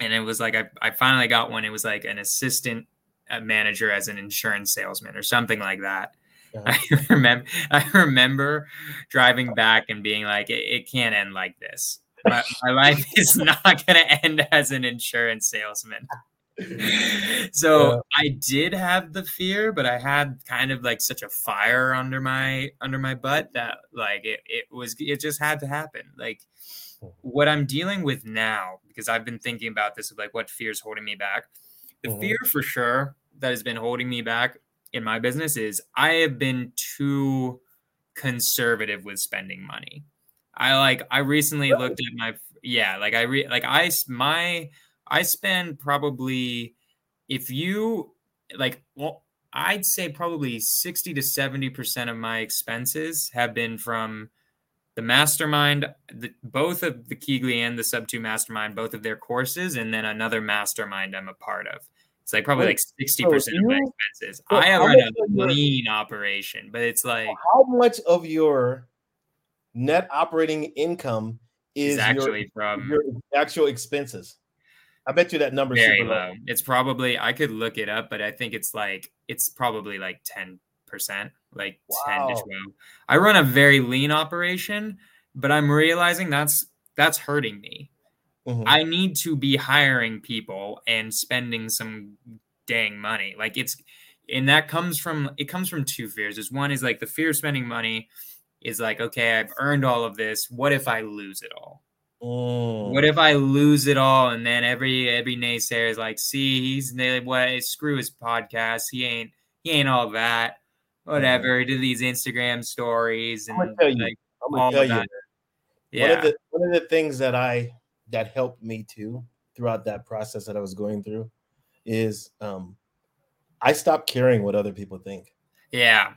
and it was like I, I finally got one. It was like an assistant uh, manager as an insurance salesman or something like that. I remember I remember driving back and being like, it, it can't end like this. My, my life is not going to end as an insurance salesman. so yeah. I did have the fear, but I had kind of like such a fire under my under my butt that like it, it was it just had to happen. Like what I'm dealing with now, because I've been thinking about this of like what fear is holding me back. The mm-hmm. fear for sure that has been holding me back in my business is I have been too conservative with spending money. I like I recently looked at my yeah, like I re like I my I spend probably if you like well I'd say probably 60 to 70% of my expenses have been from the mastermind, the, both of the KeyGlee and the Sub Two Mastermind, both of their courses, and then another mastermind I'm a part of. It's like probably oh, like sixty percent of my expenses. So I have run a lean your, operation, but it's like how much of your net operating income is actually your, from your actual expenses? I bet you that number very low. low. It's probably I could look it up, but I think it's like it's probably like ten percent like wow. 10 to 12. I run a very lean operation, but I'm realizing that's that's hurting me. Mm-hmm. I need to be hiring people and spending some dang money. Like it's and that comes from it comes from two fears. Is one is like the fear of spending money is like, okay, I've earned all of this. What if I lose it all? Mm. What if I lose it all and then every every naysayer is like, see, he's what screw his podcast. He ain't he ain't all that whatever, do these Instagram stories and I'm gonna tell you, like, I'm gonna tell you. Yeah. One of the one of the things that I that helped me too throughout that process that I was going through is um I stopped caring what other people think. Yeah.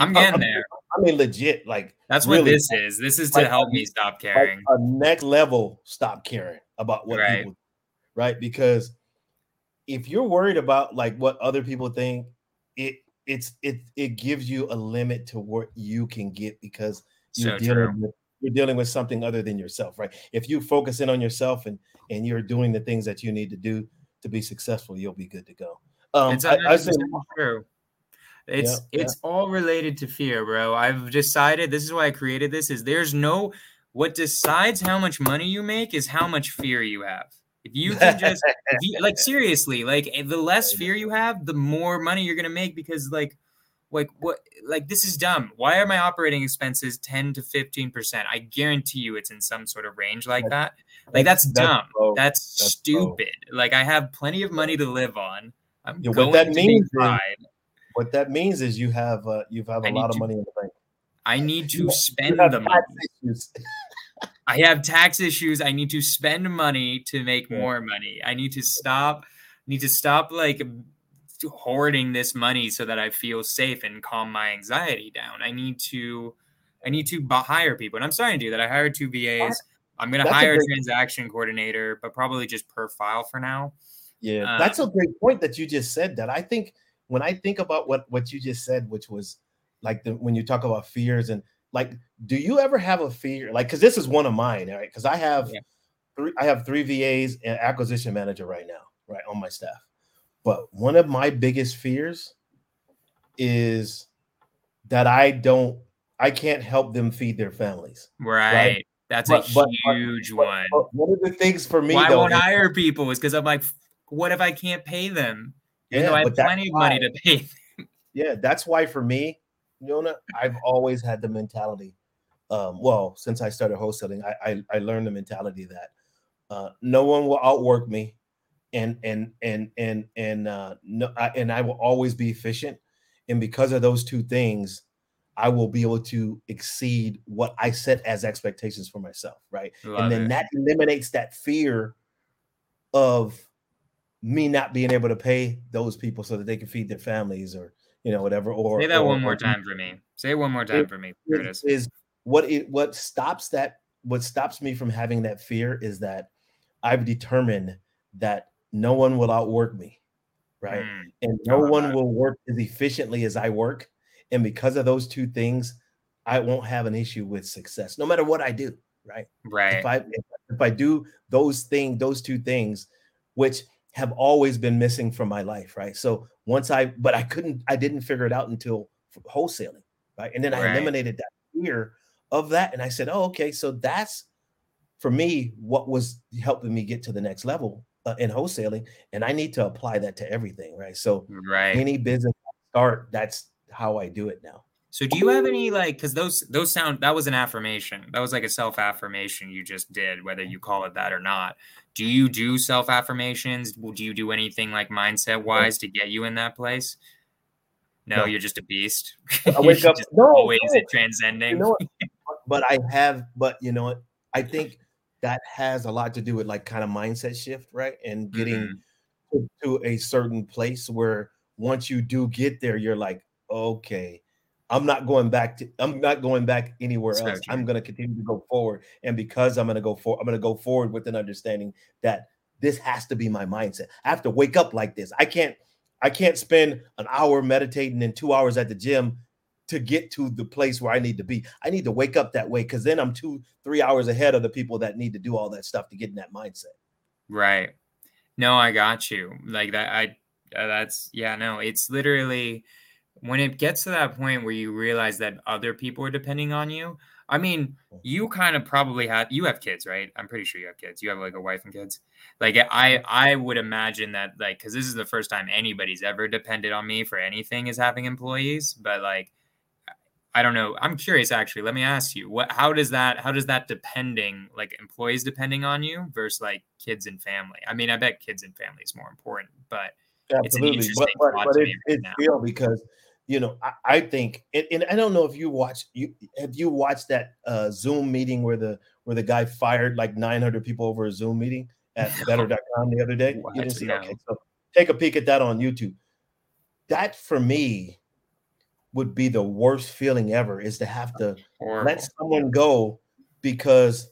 I'm getting I, there. I mean, legit. Like that's really, what this is. This is to like, help me stop caring. Like a next level, stop caring about what right. people, right? Because if you're worried about like what other people think, it it's it it gives you a limit to what you can get because you're so dealing true. with you're dealing with something other than yourself, right? If you focus in on yourself and and you're doing the things that you need to do to be successful, you'll be good to go. Um, it's I, I say, true. It's yeah, it's yeah. all related to fear, bro. I've decided this is why I created this. Is there's no what decides how much money you make is how much fear you have. If you can just you, like seriously, like eh, the less fear you have, the more money you're gonna make because like like what like this is dumb. Why are my operating expenses 10 to 15 percent? I guarantee you it's in some sort of range like that. Like that's, that's dumb. That's, that's, that's stupid. Like I have plenty of money to live on. I'm yeah, what that means what that means is you have uh, you have a lot of money in the bank. I need to spend the money. I have tax issues. I need to spend money to make yeah. more money. I need to stop. Need to stop like hoarding this money so that I feel safe and calm my anxiety down. I need to. I need to hire people, and I'm starting to do that. I hired two VAs. I'm going to hire a, great- transaction coordinator, but probably just per file for now. Yeah, um, that's a great point that you just said. That I think when I think about what what you just said, which was like the when you talk about fears and like do you ever have a fear like because this is one of mine right? Because i have yeah. three i have three vas and acquisition manager right now right on my staff. But one of my biggest fears is that i don't i can't help them feed their families right, right? that's but, a but, huge but, one. one of the things for me why though, won't hire people is because i'm like what if i can't pay them yeah, i have plenty of money to pay them. yeah that's why for me Yona, I've always had the mentality. Um, well, since I started wholesaling, I, I, I learned the mentality that uh, no one will outwork me, and and and and and uh, no, I, and I will always be efficient. And because of those two things, I will be able to exceed what I set as expectations for myself, right? Love and then it. that eliminates that fear of me not being able to pay those people so that they can feed their families or you know, whatever. Or say that or, one more time for me. Say it one more time it, for me, Curtis. Is what it what stops that what stops me from having that fear is that I've determined that no one will outwork me, right? Mm, and no one will work as efficiently as I work. And because of those two things, I won't have an issue with success, no matter what I do, right? Right. If I if, if I do those things, those two things, which have always been missing from my life, right? So once I, but I couldn't, I didn't figure it out until wholesaling, right? And then I eliminated that fear of that, and I said, oh, okay, so that's for me what was helping me get to the next level uh, in wholesaling, and I need to apply that to everything, right? So right, any business start, that's how I do it now. So do you have any like because those those sound that was an affirmation that was like a self affirmation you just did whether you call it that or not. Do you do self affirmations? Do you do anything like mindset wise to get you in that place? No, no. you're just a beast. I wake up no, always no. transcending. You know but I have, but you know what? I think that has a lot to do with like kind of mindset shift, right? And getting mm-hmm. to, to a certain place where once you do get there, you're like, okay I'm not going back to I'm not going back anywhere That's else. I'm going to continue to go forward. And because I'm going to go for I'm going to go forward with an understanding that this has to be my mindset. I have to wake up like this. I can't I can't spend an hour meditating and 2 hours at the gym to get to the place where I need to be. I need to wake up that way cuz then I'm 2 3 hours ahead of the people that need to do all that stuff to get in that mindset. Right. No, I got you. Like that I uh, that's yeah, no, it's literally when it gets to that point where you realize that other people are depending on you i mean you kind of probably have you have kids right? I'm pretty sure you have kids. You have like a wife and kids. Like i i would imagine that like because this is the first time anybody's ever depended on me for anything is having employees but like i don't know. I'm curious actually. Let me ask you what how does that how does that depending like employees depending on you versus like kids and family? I mean i bet kids and family is more important but Absolutely. but, but, but it, it's real because you know, I, I think, and, and, I don't know if you watch you have you watched that uh, Zoom meeting where the where the guy fired like 900 people over a Zoom meeting at better.com the other day. What? You didn't see? No. Okay, so take a peek at that on YouTube. That for me would be the worst feeling ever is to have to let someone go because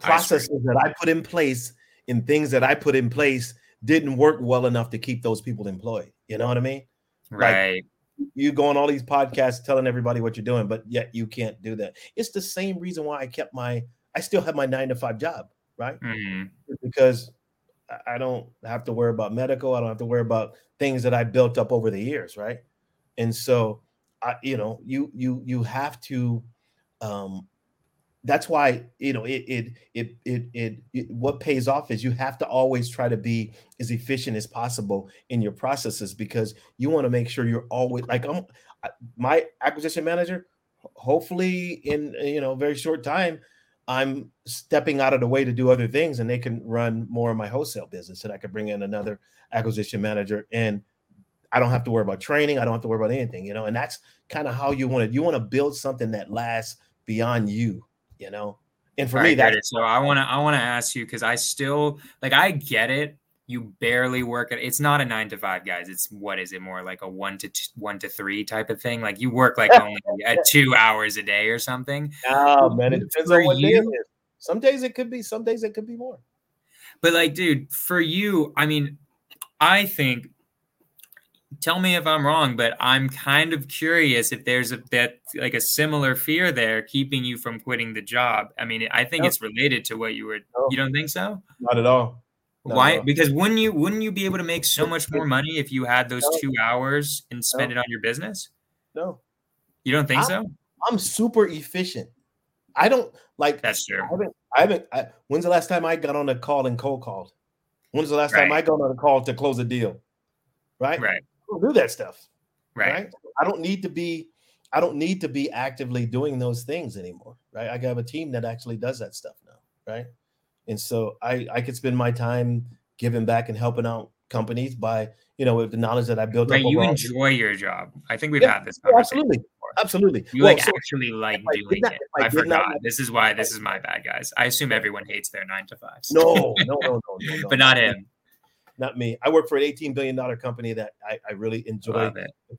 processes that I put in place and things that I put in place didn't work well enough to keep those people employed. You know what I mean? Right. You go on all these podcasts telling everybody what you're doing, but yet you can't do that. It's the same reason why I kept my, I still have my nine to five job, right? Mm, Because I- I don't have to worry about medical. I don't have to worry about things that I built up over the years, right? And so, I, you know, you you you have to. Um, that's why you know it it, it it it it what pays off is you have to always try to be as efficient as possible in your processes because you want to make sure you're always like I'm my acquisition manager. Hopefully, in you know very short time, I'm stepping out of the way to do other things, and they can run more of my wholesale business, and I could bring in another acquisition manager, and I don't have to worry about training. I don't have to worry about anything, you know. And that's kind of how you want to. You want to build something that lasts beyond you, you know. And for All me, right, that's so I want to I want to ask you because I still like I get it. You barely work at it's not a nine to five, guys. It's what is it more like a one to t- one to three type of thing? Like you work like only at two hours a day or something. oh man, it depends For on what day it you- Some days it could be. Some days it could be more. But like, dude, for you, I mean, I think. Tell me if I'm wrong, but I'm kind of curious if there's a that like a similar fear there keeping you from quitting the job. I mean, I think No. it's related to what you were. No. You don't think so? Not at all. No, Why? no. Because wouldn't you wouldn't you be able to make so much more money if you had those No. two hours and spend it on your business? No, You don't think I- so? I'm super efficient. I don't like. That's true. I haven't. I haven't. I, when's the last time I got on a call and cold called? When's the last time I got on a call to close a deal? Right. Right. Do that stuff. Right. right? I don't need to be I don't need to be actively doing those things anymore, right? I have a team that actually does that stuff now, right? And so I I could spend my time giving back and helping out companies by you know with the knowledge that I built Right. up. You overall. enjoy your job. I think we've Yeah, had this conversation. absolutely, before. absolutely. You Well, like so- actually like doing not- it. I I, did not forgot. this is why this is my bad, guys. I assume everyone hates their nine to fives. no, no, no, no, no, no, but not him. Not me. I work for an 18 billion dollar company that I, I really enjoy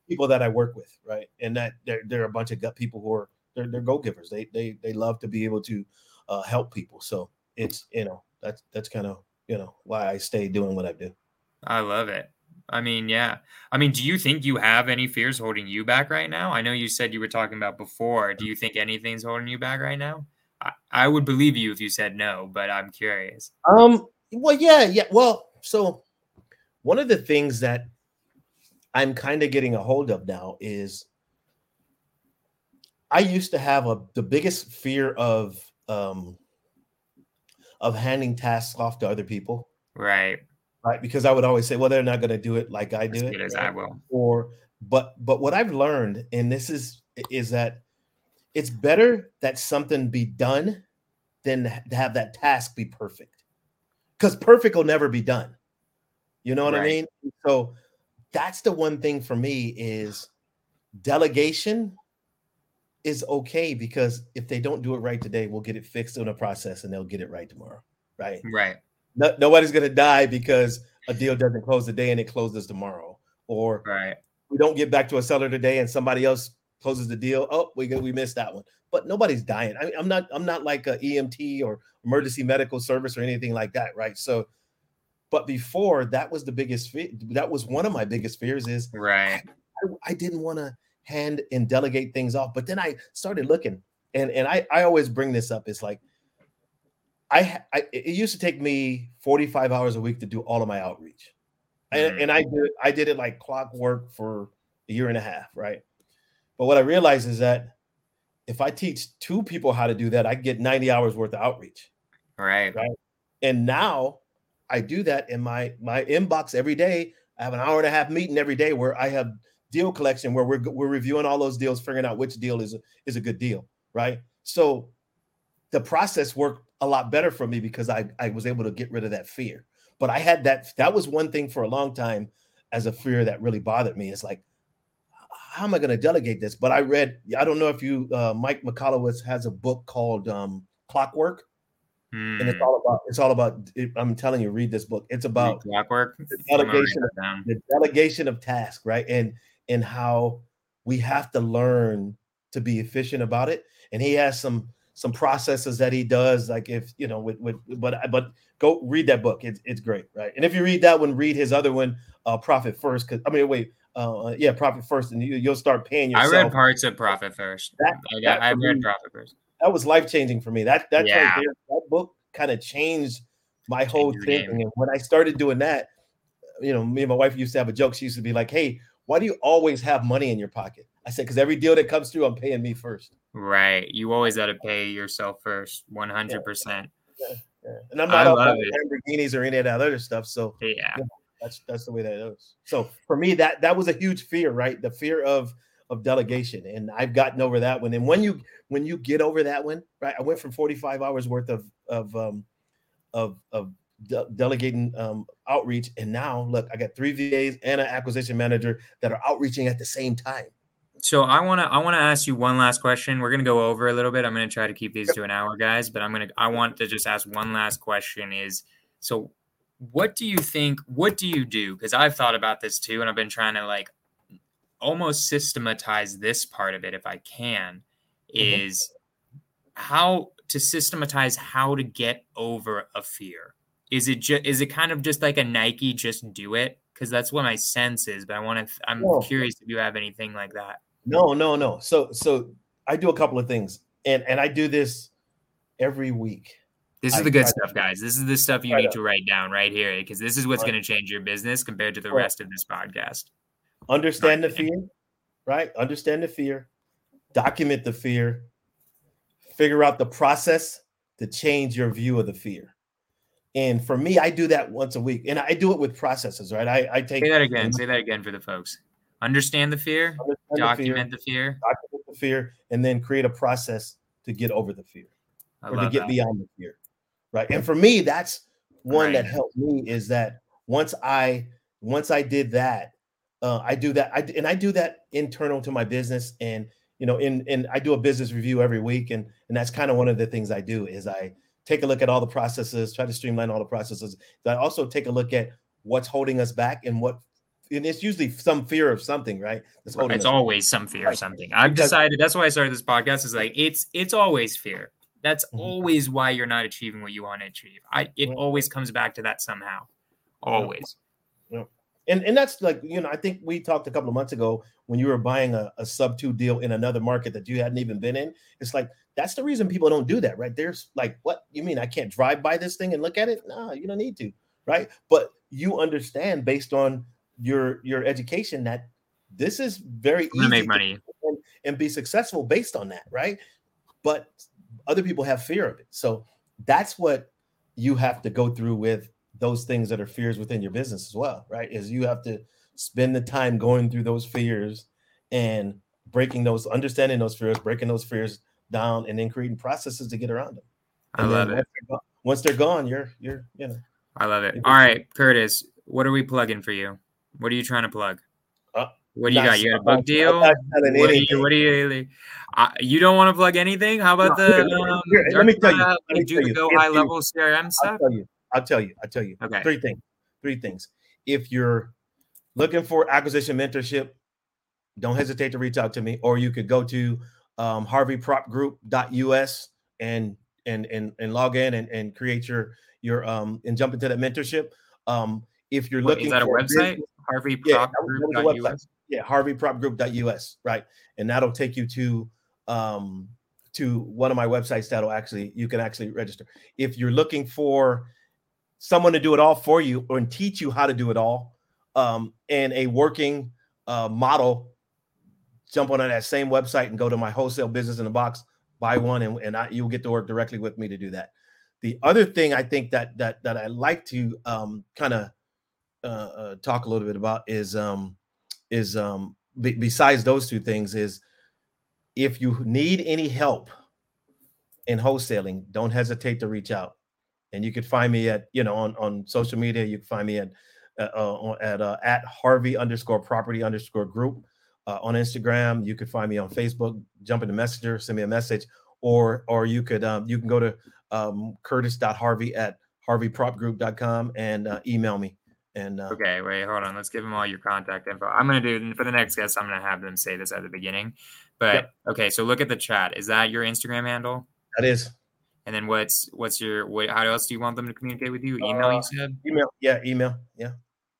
people that I work with, right? And that they're they're a bunch of gut people who are they're, they're go givers. They they they love to be able to uh, help people. So it's you know that's that's kind of you know why I stay doing what I do. I love it. I mean, yeah. I mean, do you think you have any fears holding you back right now? I know you said you were talking about before. Do you think anything's holding you back right now? I, I would believe you if you said no, but I'm curious. Um. Well, yeah, yeah. Well, so one of the things that I'm kind of getting a hold of now is I used to have a the biggest fear of um of handing tasks off to other people, Right. right? Because I would always say, well, they're not going to do it like I do it. as right? I will. or but but what I've learned, and this is is that it's better that something be done than to have that task be perfect. Because perfect will never be done. You know what I mean? So that's the one thing for me is delegation is okay because if they don't do it right today, we'll get it fixed in a process and they'll get it right tomorrow. Right. Right. No, nobody's gonna die because a deal doesn't close today and it closes tomorrow. Or Right. we don't get back to a seller today and somebody else closes the deal. Oh, we we missed that one. But nobody's dying. I mean, I'm not I'm not like a EMT or emergency medical service or anything like that, right? So, but before that was the biggest fear. That was one of my biggest fears is Right. I, I didn't want to hand and delegate things off. But then I started looking, and and I I always bring this up. It's like I, I it used to take me 45 hours a week to do all of my outreach, and, Mhm. and I did I did it like clockwork for a year and a half, right? But what I realized is that if I teach two people how to do that, I get 90 hours worth of outreach. Right. Right. And now I do that in my my inbox every day. I have an hour and a half meeting every day where I have deal collection where we're we're reviewing all those deals, figuring out which deal is a, is a good deal, right? So the process worked a lot better for me because I I was able to get rid of that fear. But I had that that was one thing for a long time as a fear that really bothered me. It's like how am I going to delegate this? But I read I don't know if you uh, Mike Michalowicz has a book called um, Clockwork and it's all about it's all about it- i'm telling you read this book it's about clockwork. the I'm gonna write delegation down. the delegation of task right and and how we have to learn to be efficient about it. And he has some some processes that he does, like if you know, with with but but go read that book. It's it's great, right? And if you read that one, read his other one, uh, Profit First. Because I mean, wait, uh, yeah, Profit First, and you, will start paying yourself. I read parts of Profit First. That, I, got, I read Profit First. That was life changing for me. That that yeah. right there, that book kind of changed my whole thinking. And when I started doing that, you know, me and my wife used to have a joke. She used to be like, "Hey, why do you always have money in your pocket?" I said, "Because every deal that comes through, I'm paying me first. Right. You always got to pay yourself first, one hundred percent. And I'm not about Lamborghinis or any of that other stuff. So yeah. Know, that's that's the way that is. So for me, that that was a huge fear, right? The fear of of delegation, and I've gotten over that one. And when you when you get over that one, right? I went from 45 hours worth of of um of of de- delegating um, outreach. And now, look, I got three VAs and an acquisition manager that are outreaching at the same time. So I want to I want to ask you one last question. We're going to go over a little bit. I'm going to try to keep these to an hour, guys. But I'm going to I want to just ask one last question. Is so, what do you think? What do you do? Because I've thought about this too, and I've been trying to like almost systematize this part of it if I can. Mm-hmm. Is how to systematize how to get over a fear is it just is it kind of just like a Nike just do it? Because that's what my sense is. But I want to. I'm no. curious if you have anything like that. No, no, no. So so I do a couple of things, and and I do this every week. This is I, the good I, stuff, guys. This is the stuff you need to write down right here because this is what's going to change your business compared to the rest of this podcast. Understand the fear, right? Understand the fear, document the fear, figure out the process to change your view of the fear. And for me, I do that once a week, and I do it with processes, right? I, I take say that again. Say that again for the folks. Understand the fear, Understand document the fear, the fear, document the fear, and then create a process to get over the fear I or to get that. beyond the fear, right? And for me, that's one right. that helped me is that once I once I did that, uh, I do that, I, and I do that internal to my business, and you know, in and I do a business review every week, and and that's kind of one of the things I do is I take a look at all the processes, try to streamline all the processes. But also take a look at what's holding us back and what and it's usually some fear of something, right? it's always back. some fear of something. I've decided that's why I started this podcast. Is like it's it's always fear. That's mm-hmm. always why you're not achieving what you want to achieve. I it always comes back to that somehow. Always. And and that's like, you know, I think we talked a couple of months ago when you were buying a, a sub two deal in another market that you hadn't even been in. It's like that's the reason people don't do that, right? There's like, what you mean? I can't drive by this thing and look at it? No, you don't need to, right? But you understand based on your your education that this is very easy to make money and, and be successful based on that, right? But other people have fear of it, so that's what you have to go through with those things that are fears within your business as well, right? Is you have to spend the time going through those fears and breaking those, understanding those fears, breaking those fears down and then creating processes to get around them. And I love it. Once they're, gone, you're you're you know. I love it. All right, Curtis, what are we plugging for you? What are you trying to plug? Uh, what do you got? You got a book deal? What do you? What do you? Uh, you don't want to plug anything? How about no, the? Um, here, let me tell you. Let me tell you. GoHighLevel CRM stuff. I'll tell you. I'll tell you. I'll tell you. Okay. Three things. Three things. If you're looking for acquisition mentorship, don't hesitate to reach out to me, or you could go to um, harveypropgroup.us and and and and log in and, and create your your um and jump into that mentorship. Um, if you're looking, is that a website? HarveyPropGroup.us. Yeah, HarveyPropGroup.us, right? And that'll take you to um to one of my websites that'll actually you can actually register. If you're looking for someone to do it all for you or and teach you how to do it all, um, and a working uh, model jump on that same website and go to my wholesale business in the box, buy one, and, and I, you'll get to work directly with me to do that. The other thing I think that that that I like to um, kind of uh, uh, talk a little bit about is um, is um, be, besides those two things is if you need any help in wholesaling, don't hesitate to reach out. And you could find me at you know on on social media. You can find me at uh, uh at uh, at Harvey underscore property underscore group uh, on Instagram. You could find me on Facebook. Jump in the messenger, send me a message, or or you could um, you can go to um, curtis.harvey at harveypropgroup.com and uh, email me And uh, okay, wait, hold on. Let's give them all your contact info. I'm gonna do for the next guest. I'm gonna have them say this at the beginning. But yep. okay, so look at the chat. Is that your Instagram handle? That is. And then what's what's your what? How else do you want them to communicate with you? Email, uh, you said. Email, yeah, email, yeah.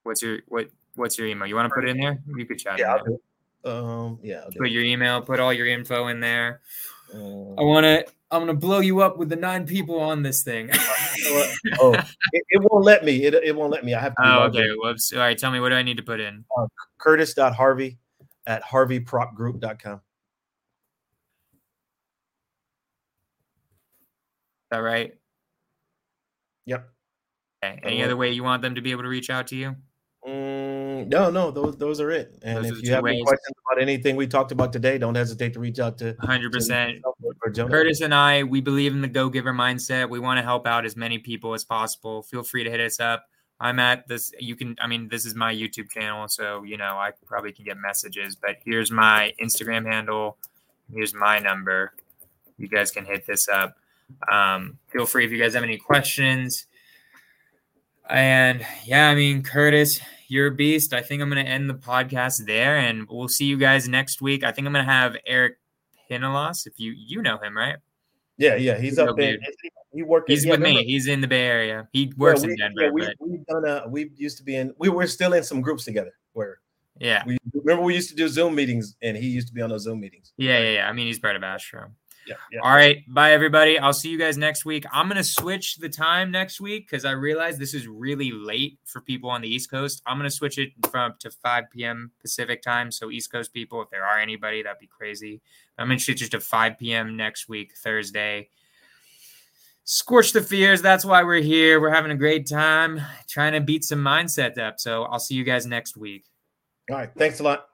What's your what? What's your email? You want to put it in there? You could chat. Yeah, I'll do it. Um, yeah. Put your email. Put all your info in there. Um, I want to. I'm gonna blow you up with the nine people on this thing. oh, it, it, won't let me. It, it won't let me. I have to. Oh, okay. Whoops. All right. Tell me what do I need to put in? Uh, Curtis.harvey at harveypropgroup.com. that right? Yep. Okay. Any other way you want them to be able to reach out to you? Mm, no, no, those those are it. And those if you have ways. any questions about anything we talked about today, don't hesitate to reach out to 100. percent Curtis and I, we believe in the go giver mindset. We want to help out as many people as possible. Feel free to hit us up. I'm at this. You can, I mean, this is my YouTube channel, so you know I probably can get messages. But here's my Instagram handle. Here's my number. You guys can hit this up. Um, feel free if you guys have any questions. And yeah, I mean, Curtis, you're a beast. I think I'm going to end the podcast there, and we'll see you guys next week. I think I'm going to have Eric Pinalos. If you you know him, right? Yeah, yeah, he's, he's up there. He, he worked. He's yeah, with remember, me. He's in the Bay Area. He works yeah, we, in Denver. Yeah, we, we've done a. We used to be in. We were still in some groups together. Where yeah, we remember we used to do Zoom meetings, and he used to be on those Zoom meetings. Yeah, yeah, yeah. I mean, he's part of Astro. All right. Bye, everybody. I'll see you guys next week. I'm going to switch the time next week because I realize this is really late for people on the East Coast. I'm going to switch it from to 5 p.m. Pacific time. So, East Coast people, if there are anybody, that'd be crazy. I'm going to switch it to 5 p.m. next week, Thursday. Skorch the fears. That's why we're here. We're having a great time trying to beat some mindset up. So, I'll see you guys next week. All right. Thanks a lot.